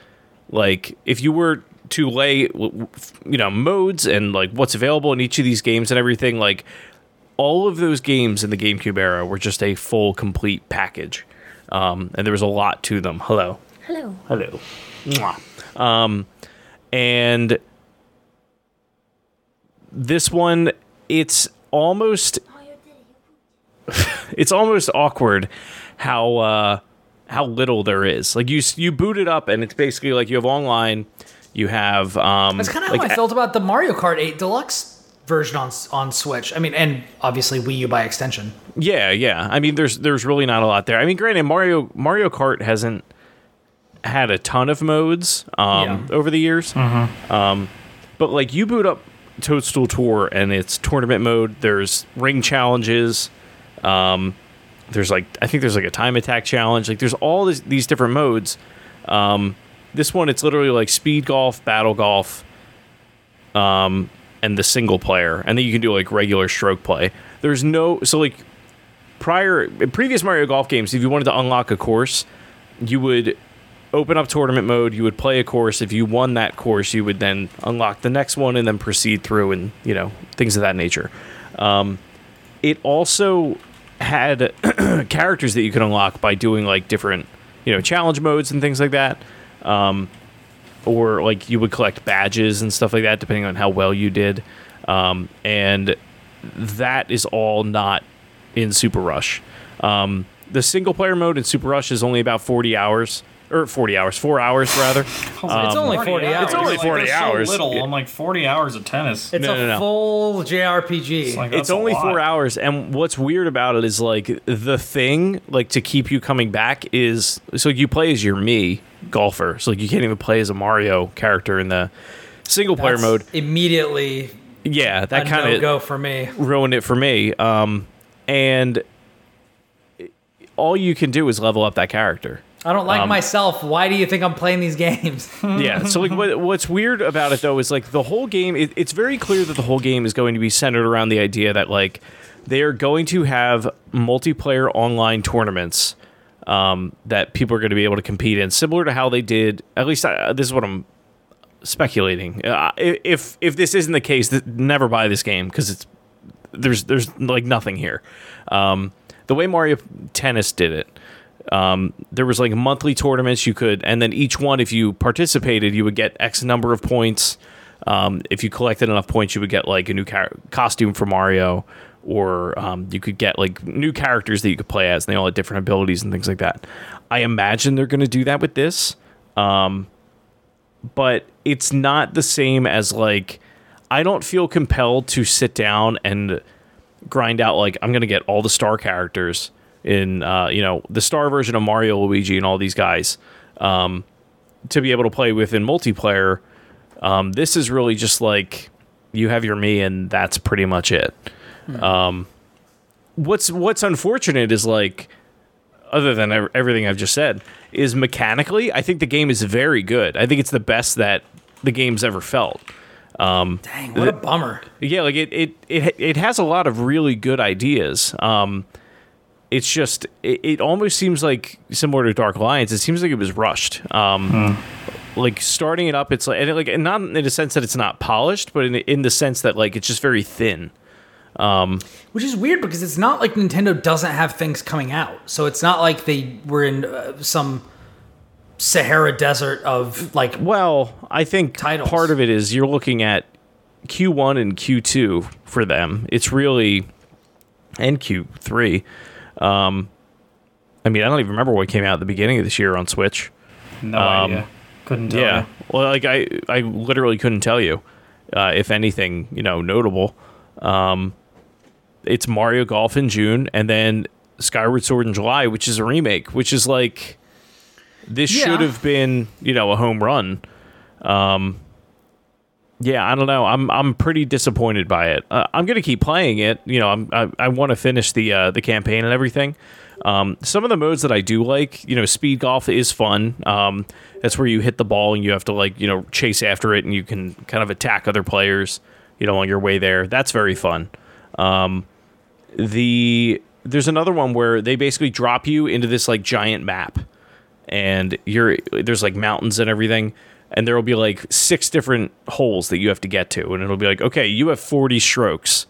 like if you were to lay you know modes and like what's available in each of these games and everything like all of those games in the GameCube era were just a full complete package um, and there was a lot to them hello Hello. hello Mwah. um, and this one it's almost it's almost awkward how uh how little there is like you you boot it up and it's basically like you have online you have um That's kind of like, how I felt about the Mario Kart 8 Deluxe version on on Switch. I mean, and obviously Wii U by extension. Yeah, yeah. I mean, there's there's really not a lot there. I mean, granted, Mario Mario Kart hasn't had a ton of modes um, Yeah. over the years, um, but like you boot up Toadstool Tour and it's tournament mode. There's ring challenges. Um, there's like I think there's like a time attack challenge. Like there's all this, these different modes. Um, this one it's literally like speed golf, battle golf, um, and the single player, and then you can do like regular stroke play. There's no so like prior previous Mario Golf games, if you wanted to unlock a course, you would open up tournament mode. You would play a course. If you won that course, you would then unlock the next one and then proceed through, and you know things of that nature. Um, it also had characters that you could unlock by doing like different, you know, challenge modes and things like that. Um, or like you would collect badges and stuff like that, depending on how well you did. Um, and that is all not in Super Rush. Um, the single player mode in Super Rush is only about 40 hours, or 40 hours, four hours rather. it's only 40 hours. It's only 40 they're hours. So little. Yeah. I'm like 40 hours of tennis. It's No, a no, no. full JRPG. It's like, it's only four hours and what's weird about it is like the thing like to keep you coming back is so you play as your me golfer so like you can't even play as a mario character in the single player That's mode immediately yeah that kind of no-go for me. ruined it for me um and all you can do is level up that character I don't like Um, myself. Why do you think I'm playing these games? yeah. So like, what, what's weird about it though is like the whole game. It, it's very clear that the whole game is going to be centered around the idea that like they are going to have multiplayer online tournaments um, that people are going to be able to compete in, similar to how they did. At least uh, this is what I'm speculating. Uh, if if this isn't the case, th- never buy this game because it's there's there's like nothing here. Um, the way Mario Tennis did it, um, there was like monthly tournaments you could, and then each one, if you participated, you would get X number of points. Um, if you collected enough points, you would get like a new car- costume for Mario, or um, you could get like new characters that you could play as, and they all had different abilities and things like that. I imagine they're going to do that with this, um, but it's not the same as like I don't feel compelled to sit down and grind out like I'm going to get all the star characters in uh, you know the star version of Mario, Luigi, and all these guys um, to be able to play with in multiplayer. Um, this is really just like you have your me, and that's pretty much it. Um, what's what's unfortunate is like, other than everything I've just said, is mechanically, I think the game is very good. I think it's the best that the game's ever felt. Dang, what a bummer. Yeah, like it it it, it has a lot of really good ideas. Um, it's just it, it almost seems like similar to Dark Alliance. It seems like it was rushed. Um, like starting it up, it's like and it, like and not in a sense that it's not polished, but in in the sense that like it's just very thin. Um, Which is weird because it's not like Nintendo doesn't have things coming out. So it's not like they were in uh, some Sahara desert of like Well, I think Titles. part of it is you're looking at Q1 and Q2 for them. It's really and Q3. Um, I mean, I don't even remember what came out at the beginning of this year on Switch. No Um, idea. Couldn't tell Yeah. you. Well, like I, I literally couldn't tell you uh, if anything, you know, notable. Um, it's Mario Golf in June, and then Skyward Sword in July, which is a remake, which is like this Yeah. should have been, you know, a home run. Um, yeah, I don't know. I'm I'm pretty disappointed by it. Uh, I'm gonna keep playing it. You know, I'm, I I want to finish the uh, the campaign and everything. Um, some of the modes that I do like, you know, speed golf is fun. Um, that's where you hit the ball and you have to like you know chase after it and you can kind of attack other players. You know, on your way there. That's very fun. Um, the there's another one where they basically drop you into this like giant map and you're there's like mountains and everything and there will be like six different holes that you have to get to and it'll be like okay you have 40 strokes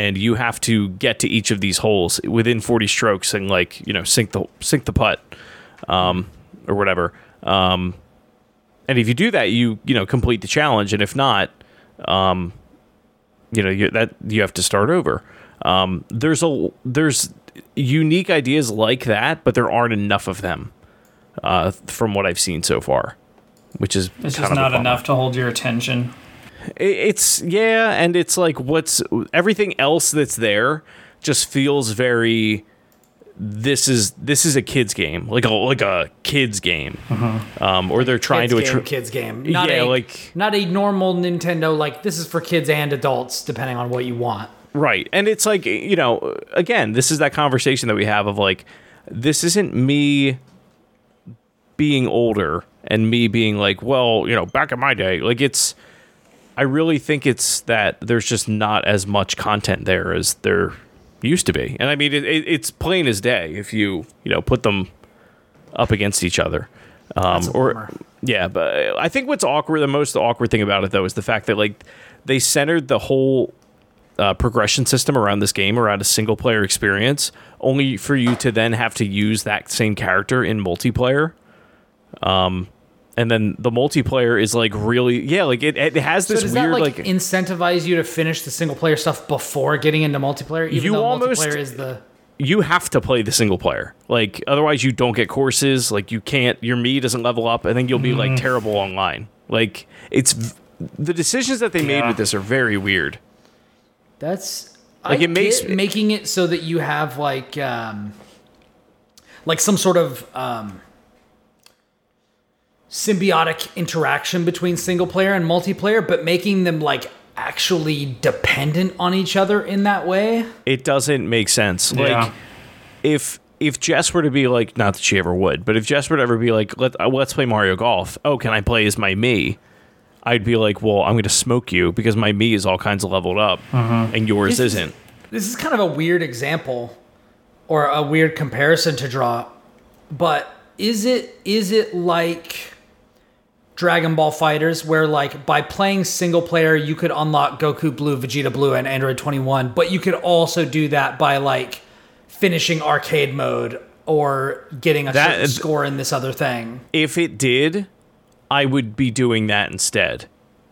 and you have to get to each of these holes within 40 strokes and like you know sink the sink the putt um, or whatever. Um, and if you do that you you know complete the challenge and if not um, you know you, that you have to start over. Um, there's a there's unique ideas like that but there aren't enough of them uh, from what I've seen so far, which is It's kind just of not bummer. enough to hold your attention. It's yeah, and it's like what's everything else that's there just feels very. This is this is a kids game, like a like a kids game, um, or they're trying kids to game, attri- kids game. Not Yeah, a, like- not a normal Nintendo like this is for kids and adults depending on what you want. Right. And it's like, you know, again, this is that conversation that we have of like, this isn't me being older and me being like, well, you know, back in my day. Like, it's, I really think it's that there's just not as much content there as there used to be. And I mean, it, it, it's plain as day if you, you know, put them up against each other. Um, or, bummer. yeah, but I think what's awkward, the most awkward thing about it though, is the fact that like they centered the whole uh, progression system around this game around a single player experience, only for you to then have to use that same character in multiplayer. Um, and then the multiplayer is like really, yeah, like it, it has So this does weird that like, like, incentivize you to finish the single player stuff before getting into multiplayer? Even You though almost- multiplayer is the you have to play the single player. Like otherwise you don't get courses. Like you can't your me doesn't level up. I think you'll be like terrible online. Like it's the decisions that they made with this are very weird. That's Like, I it makes- making it so that you have like um like some sort of um symbiotic interaction between single player and multiplayer, but making them like actually dependent on each other in that way. It doesn't make sense. Like Yeah. if if Jess were to be like, not that she ever would, but if Jess were to ever be like, Let, uh, let's play Mario Golf. Oh, can I play as my me? I'd be like, well, I'm going to smoke you because my me is all kinds of leveled up and yours This is- isn't. This is kind of a weird example or a weird comparison to draw. but is it is it like Dragon Ball FighterZ, where like by playing single player you could unlock Goku Blue, Vegeta Blue, and Android Twenty One, but you could also do that by like finishing arcade mode or getting a That- certain score in this other thing. if it did, I would be doing that instead.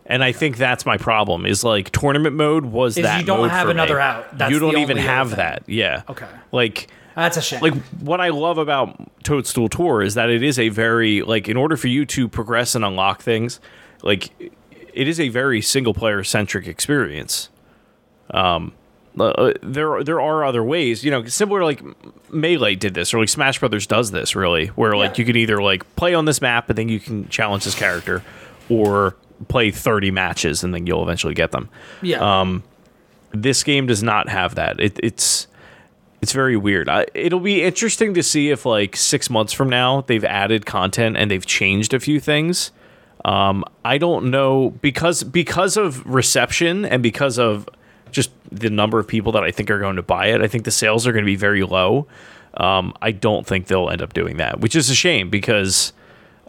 And I think that's my problem. Is like tournament mode was Is that you don't have another me. out. That's you don't even have thing. that. Yeah. Okay. Like That's a shame. like what I love about Toadstool Tour is that it is a very like in order for you to progress and unlock things, like it is a very single player centric experience. Um, uh, there there are other ways, you know, similar like Melee did this or like Smash Brothers does this really, where like Yeah. you can either like play on this map and then you can challenge this character, or play thirty matches and then you'll eventually get them yeah. um, this game does not have that. It, it's it's very weird. I, it'll be interesting to see if like six months from now they've added content and they've changed a few things. Um, I don't know because because of reception and because of just the number of people that I think are going to buy it. I think the sales are going to be very low. Um, I don't think they'll end up doing that, which is a shame because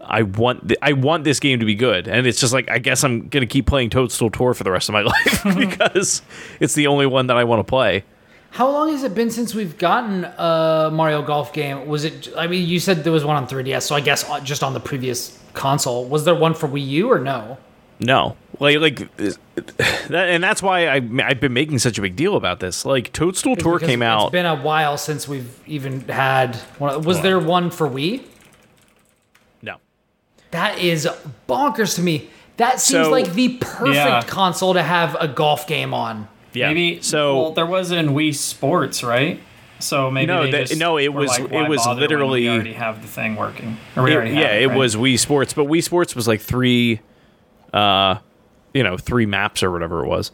I want th- I want this game to be good, and it's just like I guess I'm gonna keep playing Toadstool Tour for the rest of my life because it's the only one that I want to play. How long has it been since we've gotten a Mario Golf game? Was it? I mean, you said there was one on 3DS, so I guess uh, just on the previous console. Was there one for Wii U or no? No, like like that, and that's why I I've been making such a big deal about this. Like Toadstool Tour came out. It's been a while since we've even had one. Was there one for Wii? no, That is bonkers to me. That seems So- like the perfect Yeah. console to have a golf game on. Yeah. Maybe so. Well, there was in Wii Sports, right? So maybe No, they that- just no, it was- like, it was literally- we already have the thing working. Or we it- already have yeah, it right? was Wii Sports, but Wii Sports was like three, uh, you know, three maps or whatever it was.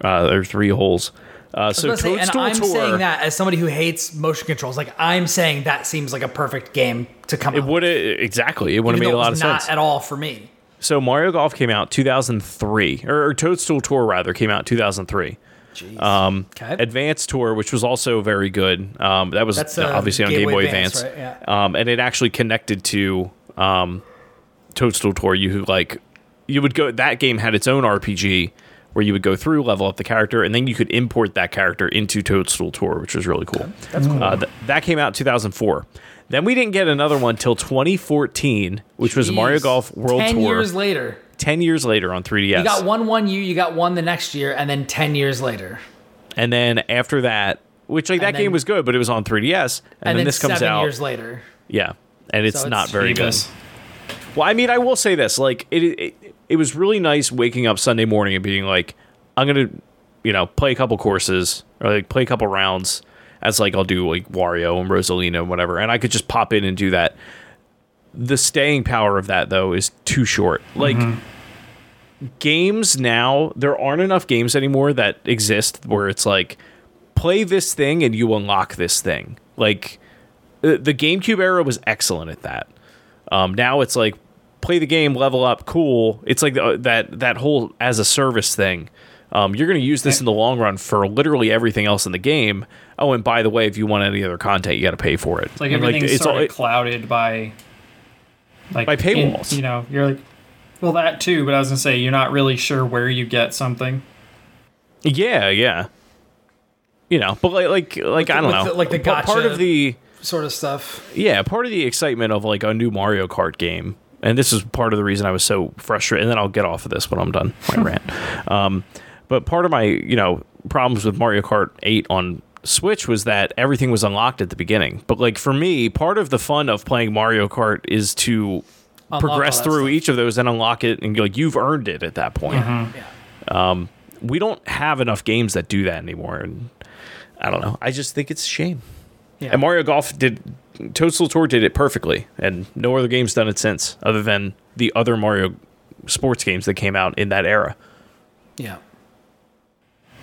Uh, there's three holes. Uh, so I was gonna say, and Toadstool I'm saying that as somebody who hates motion controls. Like I'm saying that seems like a perfect game to come It would have exactly. It would have made a lot of was not sense. at all for me. So Mario Golf came out 2003, or, or Toadstool Tour rather came out 2003. Jeez. Um, Okay. Advanced Tour, which was also very good. Um, that was That's, uh, obviously on Game Game Boy Boy Advance, Advance, right? Yeah. um, and it actually connected to um, Toadstool Tour. You like you would go. That game had its own RPG where you would go through, level up the character, and then you could import that character into Toadstool Tour, which was really cool. That's cool. Uh, th- that came out in 2004. Then we didn't get another one till 2014, which was Mario Golf World Ten Tour. years later, 10 years later on 3DS. you got one one year, you got one the next year, and then ten years later, And then after that, which like that then- game was good, but it was on 3DS. And, and, then, then this comes seven out. years later. Yeah. And it's So not it's very good. Well, I mean, I will say this: like, it, it it was really nice waking up Sunday morning and being like, I'm gonna, you know, play a couple courses or like play a couple rounds. As like I'll do like Wario and Rosalina and whatever, and I could just pop in and do that. The staying power of that though is too short. Like games now, there aren't enough games anymore that exist where it's like play this thing and you unlock this thing. Like the the GameCube era was excellent at that. Um, now it's like play the game, level up, cool. It's like uh, that that whole as a service thing. Um, you're going to use this in the long run for literally everything else in the game. Oh, and by the way, if you want any other content, you got to pay for it. It's like And, everything's it's sort all- of clouded by like By in- paywalls. you know, you're like, well, that too. But I was gonna say you're not really sure where you get something. yeah, yeah. You know, but like like like I don't know, the- like the Pa- part of the Sort of stuff. yeah, part of the excitement of like a new Mario Kart game, and this is part of the reason I was so frustrated. And then I'll get off of this when I'm done my rant. Um, but part of my you know problems with Mario Kart 8 on Switch was that everything was unlocked at the beginning. But like for me, part of the fun of playing Mario Kart is to Unlock progress through stuff. each of those and unlock it, and like you've earned it at that point. Mm-hmm. Yeah. Um, we don't have enough games that do that anymore, and I don't know. I just think it's a shame. Yeah. And Mario Golf did Toadstool Tour did it perfectly, and no other game's done it since, other than the other Mario sports games that came out in that era. Yeah.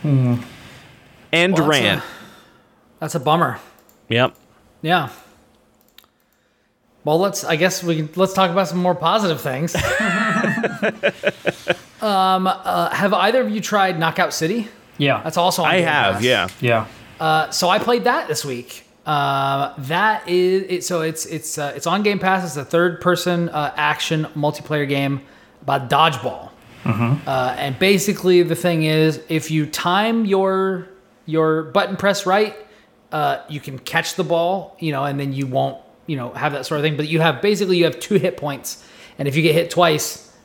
And Well, that's Durant. a- That's a bummer. Yep. Yeah. Well, let's. I guess we can. Let's talk about some more positive things. um, uh, have either of you tried Knockout City? Yeah, That's also. On I Game have, Pass. yeah. yeah. Uh, so I played that this week, Uh, that is it, so it's it's uh, it's on Game Pass. It's a third person uh, action multiplayer game about dodgeball. Uh, and basically, the thing is, if you time your your button press right, uh, you can catch the ball, you know, and then you won't, you know, have that sort of thing. But you have basically you have two hit points, and if you get hit twice,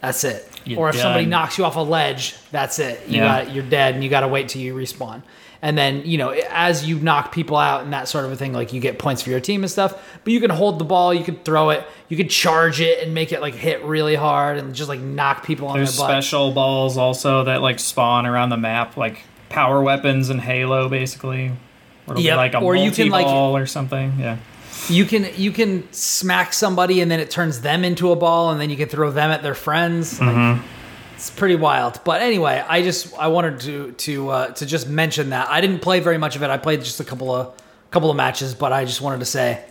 that's it. You're or if somebody knocks you off a ledge, that's it. You Yeah. got you're dead, and you got to wait till you respawn. And then you know, as you knock people out and that sort of a thing, like you get points for your team and stuff. But you can hold the ball, you can throw it, you can charge it and make it like hit really hard and just like knock people on There's their butt. special balls also that like spawn around the map, like power weapons in Halo, basically. Or be Yep, like a or you can, like- or something. Yeah. You can you can smack somebody and then it turns them into a ball and then you can throw them at their friends. Like, mm-hmm. It's pretty wild. But anyway, I just I wanted to to uh, to just mention that I didn't play very much of it. I played just a couple of couple of matches, but I just wanted to say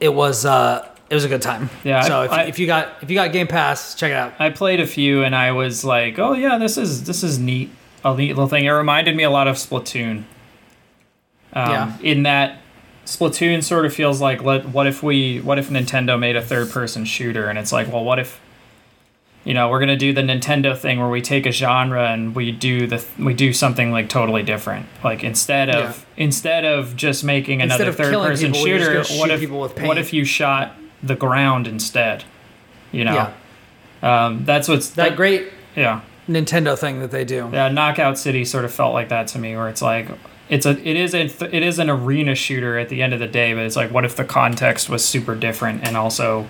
it was uh it was a good time. Yeah, So I- if, I- if you got if you got Game Pass, check it out. I played a few and I was like, oh yeah, this is this is neat, a neat little thing. It reminded me a lot of Splatoon. Um, Yeah. In that Splatoon sort of feels like, let what if we, what if Nintendo made a third-person shooter, and it's like, well, what if, you know, we're gonna do the Nintendo thing where we take a genre and we do the we do something like totally different. Like instead of instead of just making Instead another third-person people, shooter, what if what if you shot the ground instead? You know. Yeah. Um, that's what's That great yeah. Nintendo thing that they do. Yeah, Knockout City sort of felt like that to me, where it's like it's a it is a it is an arena shooter at the end of the day, but it's like what if the context was super different and also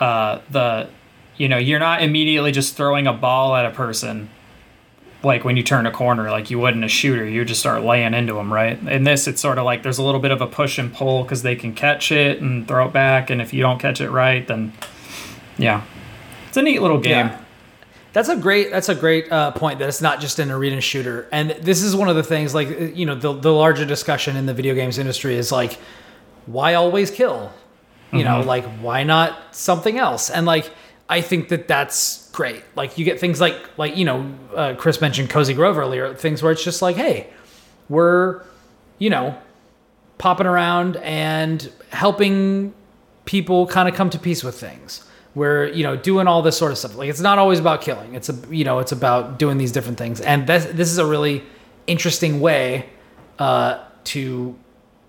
uh, the you know you're not immediately just throwing a ball at a person like when you turn a corner like you would in a shooter you just start laying into them right in this it's sort of like there's a little bit of a push and pull because they can catch it and throw it back and if you don't catch it right then yeah it's a neat little game Yeah. That's a great. That's a great uh, point. That it's not just an arena shooter, and this is one of the things. Like uh, you know, the the larger discussion in the video games industry is like, why always kill? You know, Mm-hmm. like why not something else? And like, I think that that's great. Like you get things like like you know, uh, Chris mentioned Cozy Grove earlier. Things where it's just like, hey, we're, you know, popping around and helping people kind of come to peace with things. We're, you know, doing all this sort of stuff. Like it's not always about killing. It's a, you know, it's about doing these different things. And this, this is a really interesting way uh, to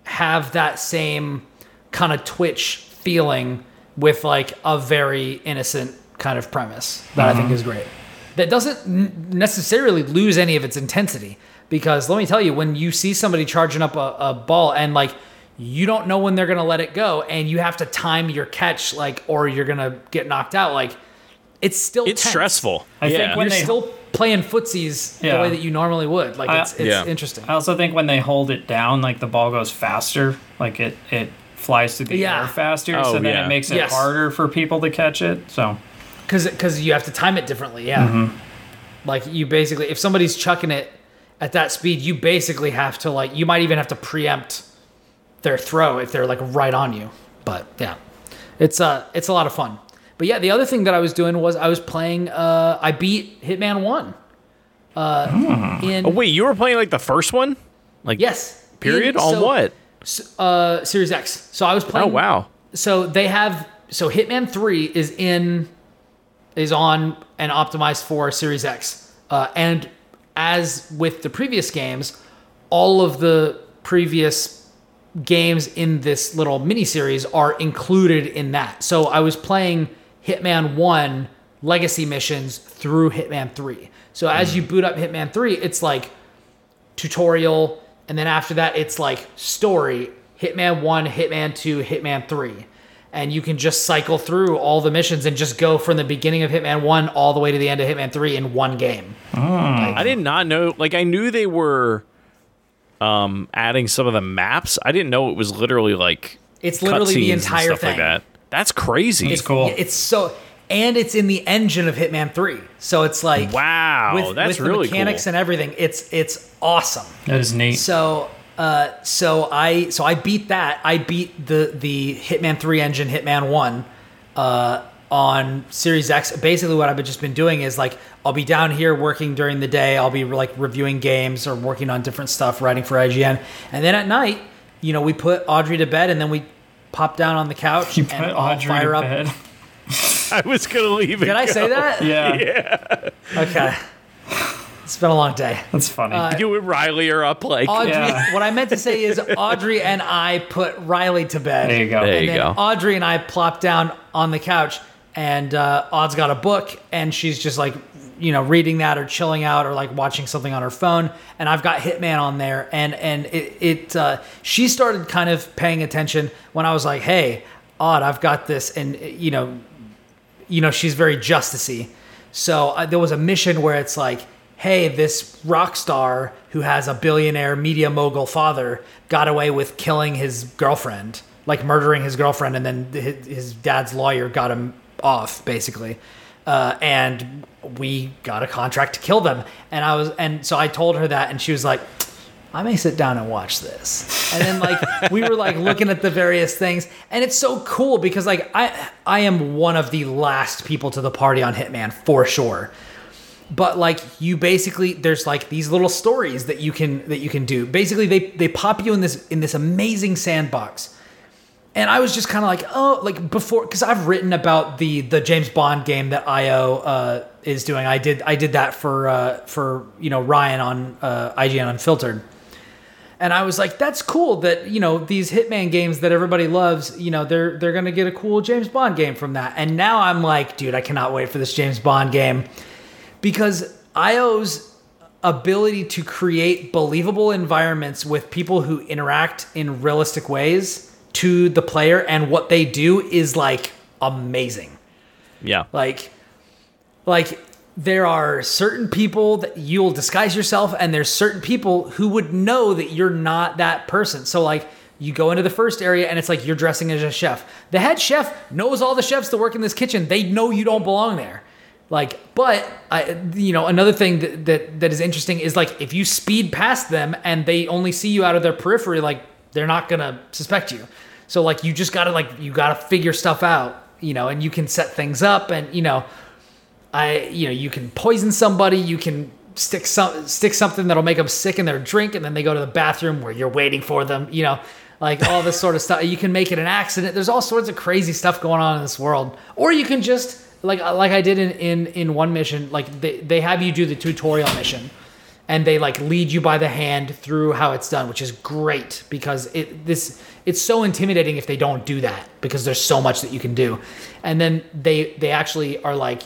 have that same kind of Twitch feeling with like a very innocent kind of premise that I think mm-hmm. is great. That doesn't necessarily lose any of its intensity because let me tell you, when you see somebody charging up a, a ball and like you don't know when they're gonna let it go and you have to time your catch like or you're gonna get knocked out, like it's still It's tense. stressful. I think yeah. when You're they- still playing footsies Yeah. the way that you normally would. Like I- it's it's Yeah. interesting. I also think when they hold it down, like the ball goes faster, like it it flies through the Yeah. air faster, Oh, so then yeah. it makes it Yes. harder for people to catch it. So because because you have to time it differently. Yeah, Mm-hmm. like you basically if somebody's chucking it at that speed, you basically have to like you might even have to preempt their throw if they're like right on you. But yeah, it's uh it's a lot of fun. But yeah, the other thing that I was doing was I was playing. Uh, I beat Hitman One. Uh, in Oh wait, you were playing like the first one? Like yes, period in- on so- what? Uh, Series X. So I was playing. Oh wow. so they have so Hitman Three is in is on and optimized for Series X, uh, and as with the previous games, all of the previous games in this little mini series are included in that. So I was playing Hitman One legacy missions through Hitman Three. So as you boot up Hitman Three, it's like tutorial, and then after that, it's like story Hitman 1, Hitman 2, Hitman 3. And you can just cycle through all the missions and just go from the beginning of Hitman 1 all the way to the end of Hitman 3 in one game. I did not know. Like I knew they were um adding some of the maps. I didn't know it was literally like It's literally the cutscenes and entire stuff thing. like that. That's crazy. It's cool. It's so, and it's in the engine of Hitman 3. So it's like, wow, with, that's with really the mechanics cool. and everything, it's it's awesome. that is neat. So uh so I so I beat that. I beat the the Hitman 3 engine Hitman 1 uh on Series X. Basically what I've just been doing is like I'll be down here working during the day. I'll be like reviewing games or working on different stuff, writing for IGN. And then at night, you know we put Audrey to bed and then we pop down on the couch You and put I'll Audrey fire to up. bed. I was gonna leave it. Did I say that? Yeah, Okay. It's been a long day. that's funny. Uh, You and Riley are up like. Audrey, Yeah. what I meant to say is Audrey and I put Riley to bed. there you go. There and you then go. Audrey and I plopped down on the couch, and uh, Aud's got a book, and she's just like, you know, reading that or chilling out or like watching something on her phone. And I've got Hitman on there, and and it, it uh, she started kind of paying attention when I was like, hey, Aud, I've got this, and you know, you know, she's very justicey. So uh, there was a mission where it's like, hey, this rock star who has a billionaire media mogul father got away with killing his girlfriend, like murdering his girlfriend, and then his, his dad's lawyer got him off, basically. Uh, and we got a contract to kill them. And I was, and so I told her that, and she was like, I may sit down and watch this. And then like we were like looking at the various things and it's so cool because like I I am one of the last people to the party on Hitman for sure. But like you basically there's like these little stories that you can that you can do. Basically they they pop you in this in this amazing sandbox. And I was just kind of like, oh, like before, because I've written about the the James Bond game that IO uh, is doing. I did I did that for uh, for you know Ryan on uh, IGN Unfiltered, and I was like, that's cool that you know these Hitman games that everybody loves, you know they're they're gonna get a cool James Bond game from that. And now I'm like, dude, I cannot wait for this James Bond game because IO's ability to create believable environments with people who interact in realistic ways to the player and what they do is like amazing. yeah. Like, like there are certain people that you'll disguise yourself, and there's certain people who would know that you're not that person. So like. You go into the first area and it's like you're dressing as a chef. The head chef knows all the chefs that work in this kitchen. They know you don't belong there. Like, but I, you know, another thing that, that that is interesting is like if you speed past them and they only see you out of their periphery, like they're not gonna suspect you. So like you just gotta like you gotta figure stuff out, you know, and you can set things up and you know, I you know you can poison somebody, you can stick some stick something that'll make them sick in their drink, and then they go to the bathroom where you're waiting for them, you know. Like all this sort of stuff, you can make it an accident. There's all sorts of crazy stuff going on in this world, or you can just like uh, like I did in in in one mission. Like they they have you do the tutorial mission, and they like lead you by the hand through how it's done, which is great because it this it's so intimidating if they don't do that because there's so much that you can do, and then they they actually are like,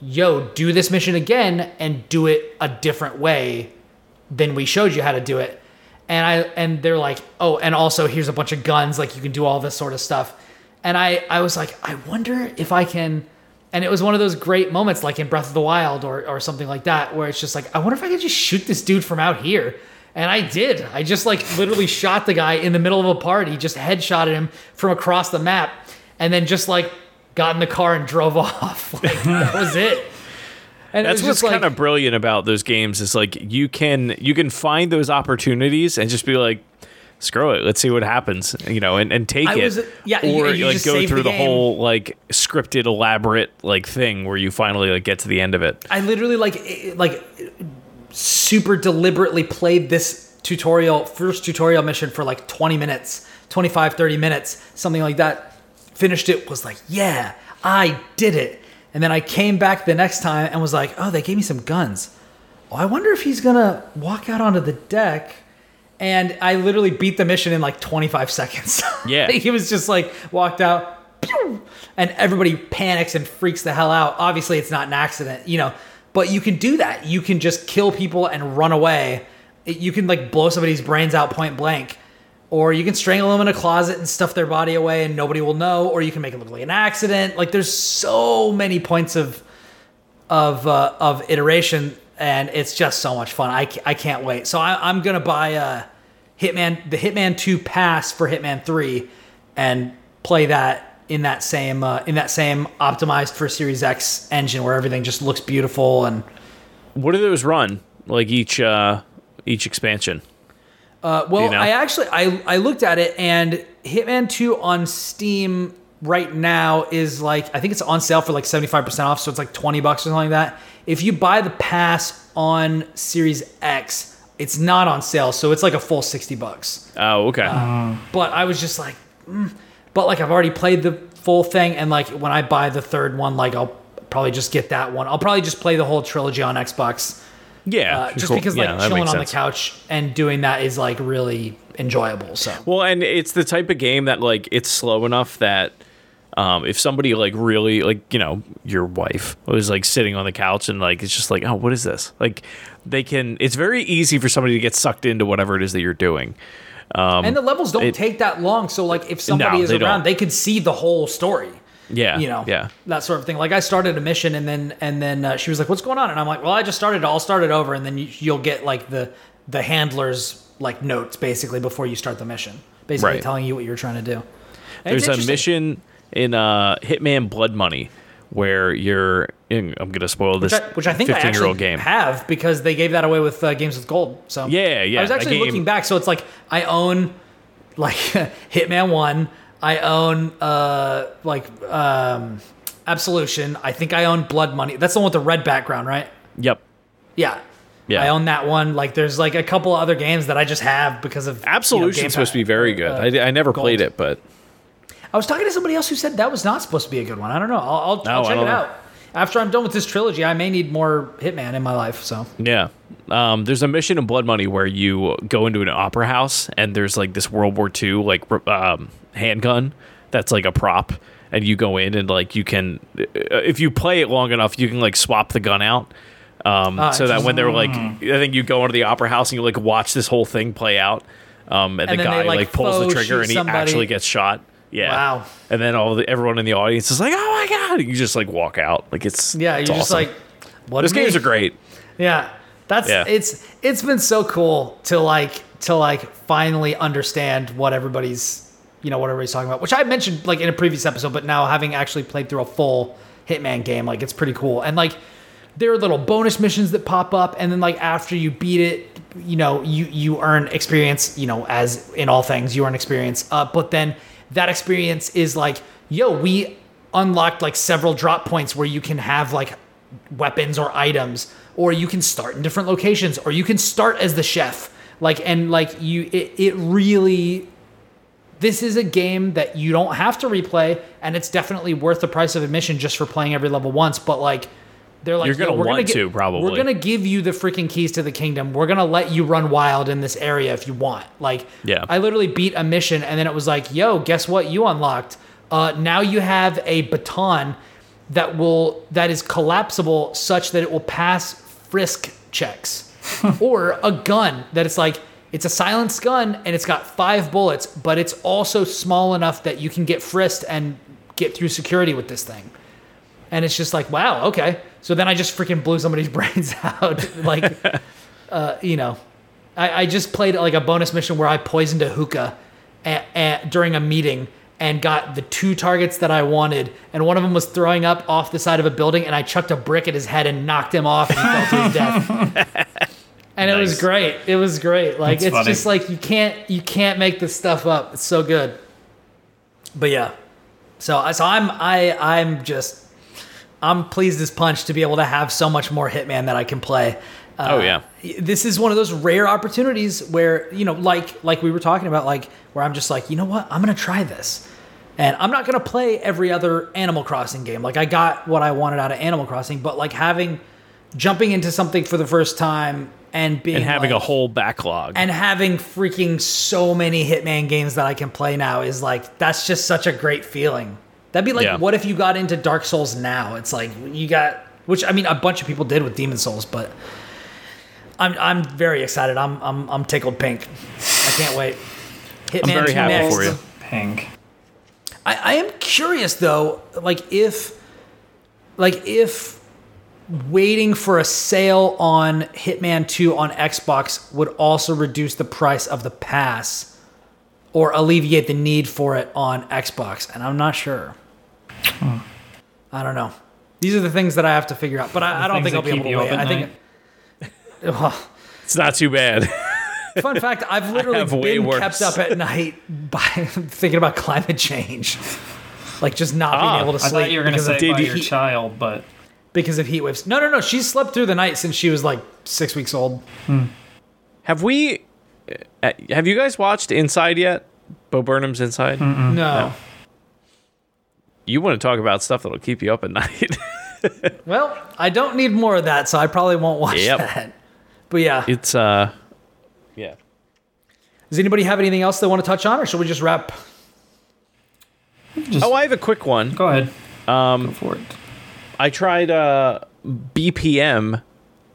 yo, do this mission again and do it a different way than we showed you how to do it. And I and they're like, oh, and also here's a bunch of guns, like you can do all this sort of stuff. And I I was like, I wonder if I can and it was one of those great moments like in Breath of the Wild or, or something like that, where it's just like, I wonder if I could just shoot this dude from out here. And I did. I just like literally shot the guy in the middle of a party, just headshotted him from across the map, and then just like got in the car and drove off. Like that was it. And it That's was what's like, kind of brilliant about those games is like you can you can find those opportunities and just be like screw it let's see what happens you know and, and take I it was- yeah, or you like go through the the, whole like scripted elaborate like thing where you finally like get to the end of it I literally like like super deliberately played this tutorial first tutorial mission for like 20 minutes 25 30 minutes something like that finished it was like yeah i did it. And then i came back the next time and was like oh they gave me some guns. Oh i wonder if he's gonna walk out onto the deck. And i literally beat the mission in like 25 seconds. Yeah. he was just like walked out. And everybody panics and freaks the hell out. Obviously it's not an accident you know. But you can do that. You can just kill people and run away. You can like blow somebody's brains out point blank or you can strangle them in a closet and stuff their body away and nobody will know or you can make it look like an accident. Like there's so many points of of uh, of iteration and it's just so much fun. I, I can't wait. So I, i'm gonna buy uh hitman the hitman 2 pass for hitman 3 and play that in that same uh, in that same optimized for series x engine where everything just looks beautiful and what do those run? Like each uh each expansion Uh, well, you know? I actually I I looked at it and Hitman 2 on Steam right now is like I think it's on sale for like 75% off, so it's like 20 bucks or something like that. If you buy the pass on Series X, it's not on sale, so it's like a full sixty bucks. Oh, okay. But I was just like, mm. but like I've already played the full thing, and like when I buy the third one, like I'll probably just get that one. I'll probably just play the whole trilogy on Xbox, yeah, uh, just cool. because like Yeah, chilling on the couch and doing that is like really enjoyable. So Well, and it's the type of game that like it's slow enough that um, if somebody like really like you know your wife was like sitting on the couch and like it's just like oh what is this like they can it's very easy for somebody to get sucked into whatever it is that you're doing. and the levels don't Um, it- take that long. So like if somebody No, is they around, don't. they could see the whole story. Yeah, you know, yeah. that sort of thing. Like I started a mission, and then and then uh, she was like, "What's going on?" And I'm like, "Well, I just started. I'll start it over, and then you, you'll get like the the handlers like notes basically before you start the mission, basically Right. telling you what you're trying to do." And There's a mission in uh, Hitman Blood Money where you're. I'm gonna spoil this which I, which I think I 15 year actually old game. have because they gave that away with uh, Games with Gold. So Yeah, yeah, I was actually looking back, so it's like I own like Hitman One. I own uh like um Absolution. I think I own Blood Money. That's the one with the red background, right? Yep. Yeah. Yeah. I own that one. Like, there's like a couple other games that I just have because of you know, supposed to be very good. uh, I, I never played it, but I was talking to somebody else who said that was not supposed to be a good one. I don't know. I'll, I'll, No, I'll check it know. out. After I'm done with this trilogy, I may need more Hitman in my life. So Yeah. Um, there's a mission in Blood Money where you go into an opera house and there's like this World War II like um, handgun that's like a prop, and you go in and like you can, uh, if you play it long enough, you can like swap the gun out. Um, Ah, so that when they're like, I think you go into the opera house and you like watch this whole thing play out, um, and, And the then they, guy like, like, pulls the trigger and he somebody. actually gets shot. Yeah. Wow. And then all the everyone in the audience is like, "Oh my god!" And you just like walk out. Like it's yeah, it's you're just like, what those is games me? are great. Yeah, that's Yeah. it's it's been so cool to like to like finally understand what everybody's you know what everybody's talking about, which I mentioned like in a previous episode, but now having actually played through a full Hitman game, like it's pretty cool. And like there are little bonus missions that pop up, and then like after you beat it, you know you you earn experience. You know, as in all things, you earn experience. Uh, but then that experience is like, yo, we unlocked like several drop points where you can have like weapons or items or you can start in different locations or you can start as the chef like and like you it, it really this is a game that you don't have to replay and it's definitely worth the price of admission just for playing every level once but like they're like You're gonna "Yo, we're want gi- to, probably." we're gonna give you the freaking keys to the kingdom we're gonna let you run wild in this area if you want like Yeah. i literally beat a mission and then it was like yo guess what you unlocked uh, now you have a baton that will that is collapsible such that it will pass frisk checks or a gun that it's like it's a silenced gun and it's got five bullets but it's also small enough that you can get frisked and get through security with this thing. And it's just like wow okay. So then i just freaking blew somebody's brains out. Like uh, you know I, I just played like a bonus mission where i poisoned a hookah a, a, during a meeting and got the two targets that I wanted, and one of them was throwing up off the side of a building, and I chucked a brick at his head and knocked him off, and he fell to his death. And it was great. It was great. Like That's it's funny. just like you can't you can't make this stuff up. It's so good. But yeah, so so I'm I I'm just I'm pleased as punch to be able to have so much more Hitman that I can play. Uh, Oh, yeah. this is one of those rare opportunities where you know like like we were talking about like where i'm just like you know what i'm gonna try this and i'm not gonna play every other animal crossing game like i got what i wanted out of animal crossing but like having jumping into something for the first time and being And having like- a whole backlog. and having freaking so many hitman games that i can play now is like that's just such a great feeling that'd be like Yeah. what if you got into dark souls now it's like you got which i mean a bunch of people did with demon souls but i'm i'm very excited i'm i'm, I'm tickled pink i can't wait hitman very 2 happy next. for you. Pink. I, I am curious though, like if, like if waiting for a sale on Hitman 2 on Xbox would also reduce the price of the pass or alleviate the need for it on Xbox, and I'm not sure. I don't know. These are the things that I have to figure out, but I, I don't think I'll be able to you wait. I at think. Well, it's not too bad. Fun fact: I've literally have way been worse. kept up at night by thinking about climate change, like just not being Ah, able to I sleep thought you were gonna because of say by your heat- child, but because of heat waves. No, no, no. She slept through the night since she was like six weeks old. Have we? uh, Have you guys watched Inside yet? Bo Burnham's Inside. No. You want to talk about stuff that'll keep you up at night? Well, I don't need more of that, so I probably won't watch Yep. that. But yeah, it's uh, yeah. does anybody have anything else they want to touch on, or should we just wrap? Just Oh, I have a quick one. go ahead. Um, go for it. I tried uh, BPM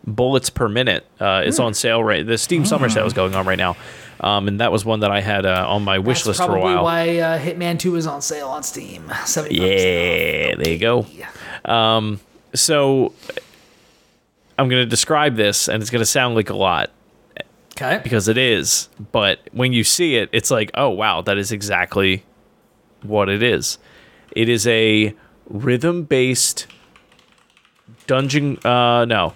bullets per minute. Uh, it's on sale right. The Steam Summer Sale is going on right now, um, and that was one that I had uh, on my wish That's list for a while. why uh, Hitman Two is on sale on Steam. Yeah, there you go. Um, so I'm going to describe this, and it's going to sound like a lot Okay. because it is. But when you see it, it's like, oh wow, that is exactly what it is. It is a rhythm-based dungeon. Uh, no,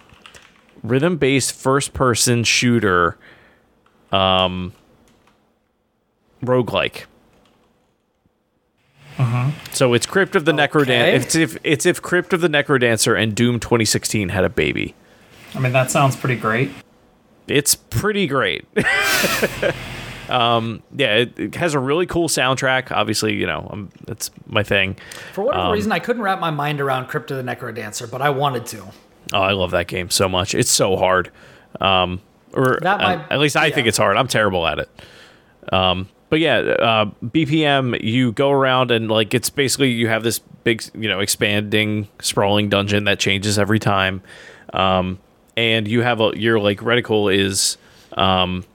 rhythm-based first-person shooter. Um, roguelike. So it's Crypt of the Okay. Necrodancer. It's if it's if Crypt of the Necrodancer and Doom 2016 had a baby. I mean, that sounds pretty great. It's pretty great. um, yeah, it, it has a really cool soundtrack. Obviously, you know, um, that's my thing. For whatever Um, reason, I couldn't wrap my mind around Crypt of the Necrodancer, but I wanted to. Oh, I love that game so much. It's so hard. Um, or That uh, at least I yeah. think it's hard. I'm terrible at it. Um, but yeah, uh, BPM, you go around and like it's basically you have this big, you know, expanding, sprawling dungeon that changes every time. Um, and you have a your like reticle is um,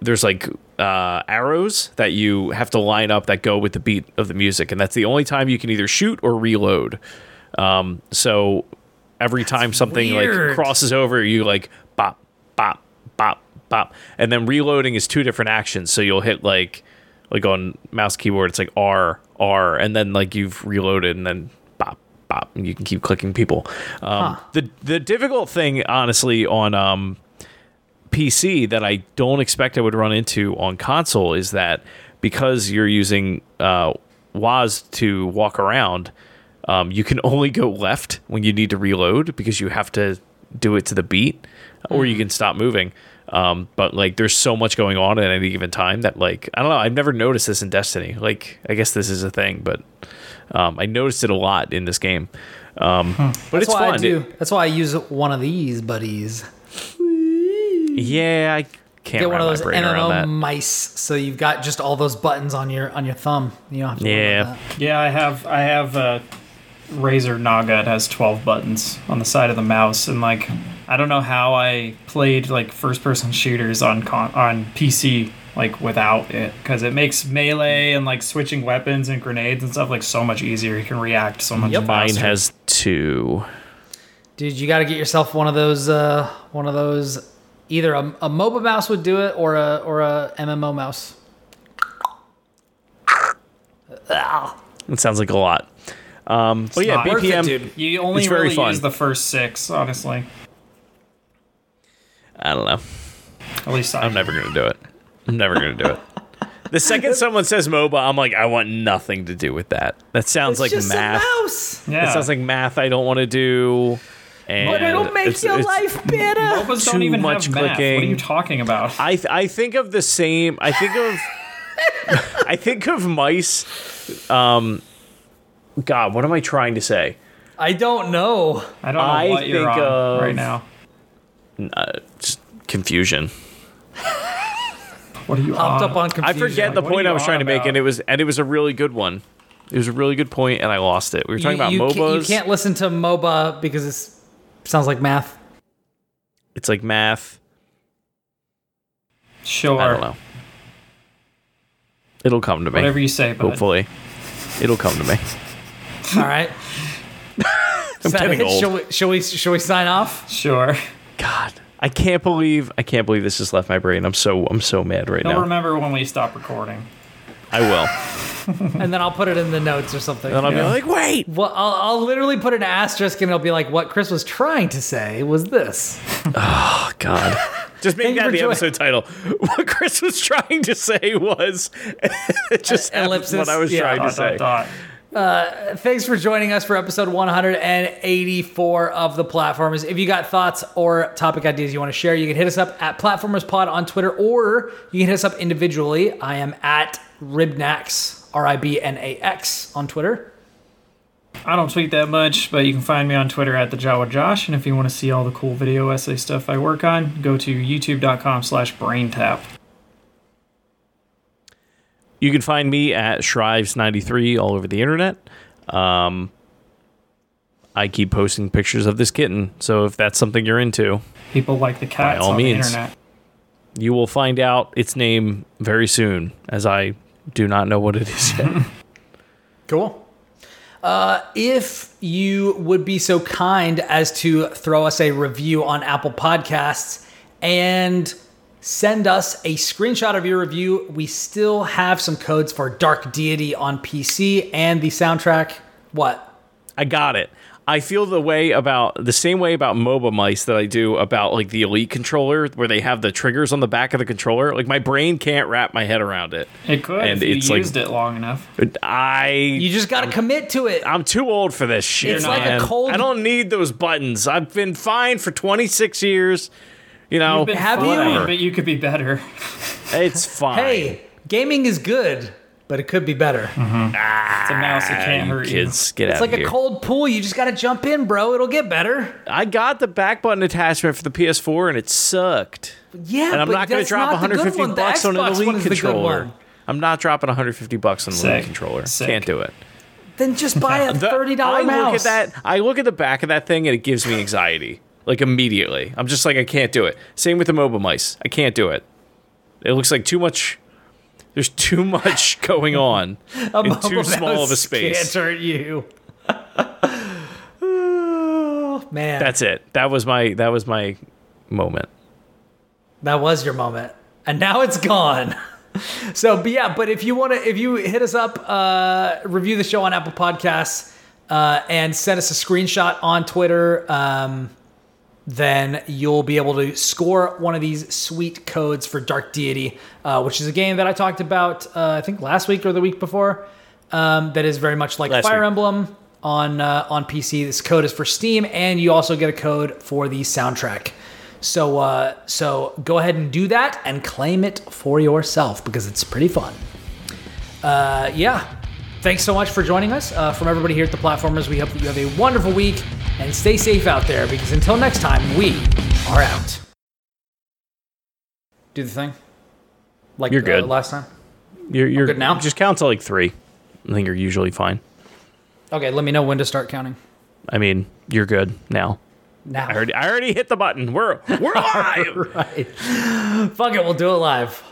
there's like uh, arrows that you have to line up that go with the beat of the music, and that's the only time you can either shoot or reload. Um, so every time something like crosses over, you like bop, bop, bop, bop, and then reloading is two different actions. So you'll hit like like on mouse keyboard, it's like R R, and then like you've reloaded, and then bop bop, and you can keep clicking people. Um, The the difficult thing, honestly, on um, PC that I don't expect I would run into on console is that because you're using uh, WAS to walk around, um, you can only go left when you need to reload because you have to do it to the beat, or you can stop moving. Um, but like, there's so much going on at any given time that like I don't know. I've never noticed this in Destiny. Like, I guess this is a thing, but um, I noticed it a lot in this game. Um, But That's it's why fun. I do. It- That's why I use one of these buddies. Yeah, I can't Get one of those my around MMO that. mice, so you've got just all those buttons on your on your thumb. You don't have to Yeah. Yeah, I have I have a Razer Naga. It has 12 buttons on the side of the mouse, and like I don't know how I played like first-person shooters on con- on PC like without it because it makes melee and like switching weapons and grenades and stuff like so much easier. You can react so much Yep. Mine has two. Dude, you got to get yourself one of those. Uh, one of those. Either a, a MOBA mouse would do it, or a or a MMO mouse. It sounds like a lot. Um, but yeah, not worth it, BPM. dude. You only It's very really fun. use the first six, honestly. I don't know. At least I. I'm never gonna do it. I'm never gonna do it. The second someone says MOBA, I'm like, I want nothing to do with that. That sounds It's like just math. a mouse. Yeah. It sounds like math I don't want to do. And But it'll make it's- your it's- life better. MOBAs don't too even much have math. What are you talking about? I th- I think of the same. I think of. I think of mice. Um, God, what am I trying to say? I don't know. I don't know I what you're think on of- right now. Uh, just confusion. What are you Popped on? up on I confusion. forget the point I was trying to make, and it was and it was a really good one. It was a really good point, and I lost it. We were talking you, about you MOBAs. Can't, you can't listen to MOBA because it sounds like math. It's like math. Sure. I don't know. It'll come to me. Whatever you say, but hopefully, it'll come to me. All right. I'm getting old. Shall we, shall we shall we sign off? Sure. God, I can't believe I can't believe this just left my brain. I'm so I'm so mad right now. Don't now. remember when we stop recording. I will. And then I'll put it in the notes or something. And I'll Yeah. be like, wait. Well, I'll, I'll literally put an asterisk and it'll be like, what Chris was trying to say was this. Oh God. Just make Thank you that for the joining- episode title. What Chris was trying to say was just happened ellipsis, what I was yeah. trying to Dot, say. dot, dot. Uh, thanks for joining us for episode 184 of the Platformers. If you got thoughts or topic ideas you want to share, you can hit us up at PlatformersPod on Twitter, or you can hit us up individually. I am at Ribnax, R I B N A X, on Twitter. I don't tweet that much, but you can find me on Twitter at the Jawa Josh. And if you want to see all the cool video essay stuff I work on, go to youtube.com slash braintap. You can find me at Shrives93 all over the internet. Um, I keep posting pictures of this kitten, so if that's something you're into, People like the cats all on means. the internet. you will find out its name very soon, as I do not know what it is yet. Cool. Uh, if you would be so kind as to throw us a review on Apple Podcasts and send us a screenshot of your review, we still have some codes for Dark Deity on PC and the soundtrack. What? I got it. I feel the way about the same way about MOBA mice that I do about like the Elite controller, where they have the triggers on the back of the controller. Like my brain can't wrap my head around it. It could And if you it's like- used it long enough. I You just got to commit to it. I'm too old for this shit. It's like a cold- I don't need those buttons. I've been fine for 26 years. You know, You've been Have you? but you could be better. it's fine. Hey, gaming is good, but it could be better. Mm-hmm. It's a mouse that can't ah, you hurt kids, get It's out like of a here. cold pool. You just got to jump in, bro. It'll get better. I got the back button attachment for the PS4 and it sucked. Yeah, And I'm but not going to that's drop not the good 150 one. The bucks on an Xbox one Elite is the good controller. one. I'm not dropping 150 bucks on the Elite controller. Sick. Can't do it. Then just buy a thirty I dollar mouse. look at that. I look at the back of that thing and it gives me anxiety. Like immediately. I'm just like I can't do it. Same with the MOBA mice. I can't do it. It looks like too much. There's too much going on in too small of a space. Can't hurt you. Oh, Man, That's it. That was my that was my moment. that was your moment, and now it's gone. So, but yeah, but if you want to, if you hit us up, uh, review the show on Apple Podcasts, uh, and send us a screenshot on Twitter, um, then you'll be able to score one of these sweet codes for Dark Deity, uh, which is a game that I talked about, uh, I think last week or the week before. Um, that is very much like Last Fire week. Emblem on uh, on PC. This code is for Steam, and you also get a code for the soundtrack. So uh, so go ahead and do that and claim it for yourself because it's pretty fun. Uh, yeah. Thanks so much for joining us. Uh, from everybody here at the Platformers, we hope that you have a wonderful week and stay safe out there because until next time, we are out. Do the thing. Like You're good. Uh, last time. You're you're good now? Just count to like three. I think you're usually fine. Okay, let me know when to start counting. I mean, you're good now. Now. I already I already hit the button. We're we're live. right. Fuck it, we'll do it live.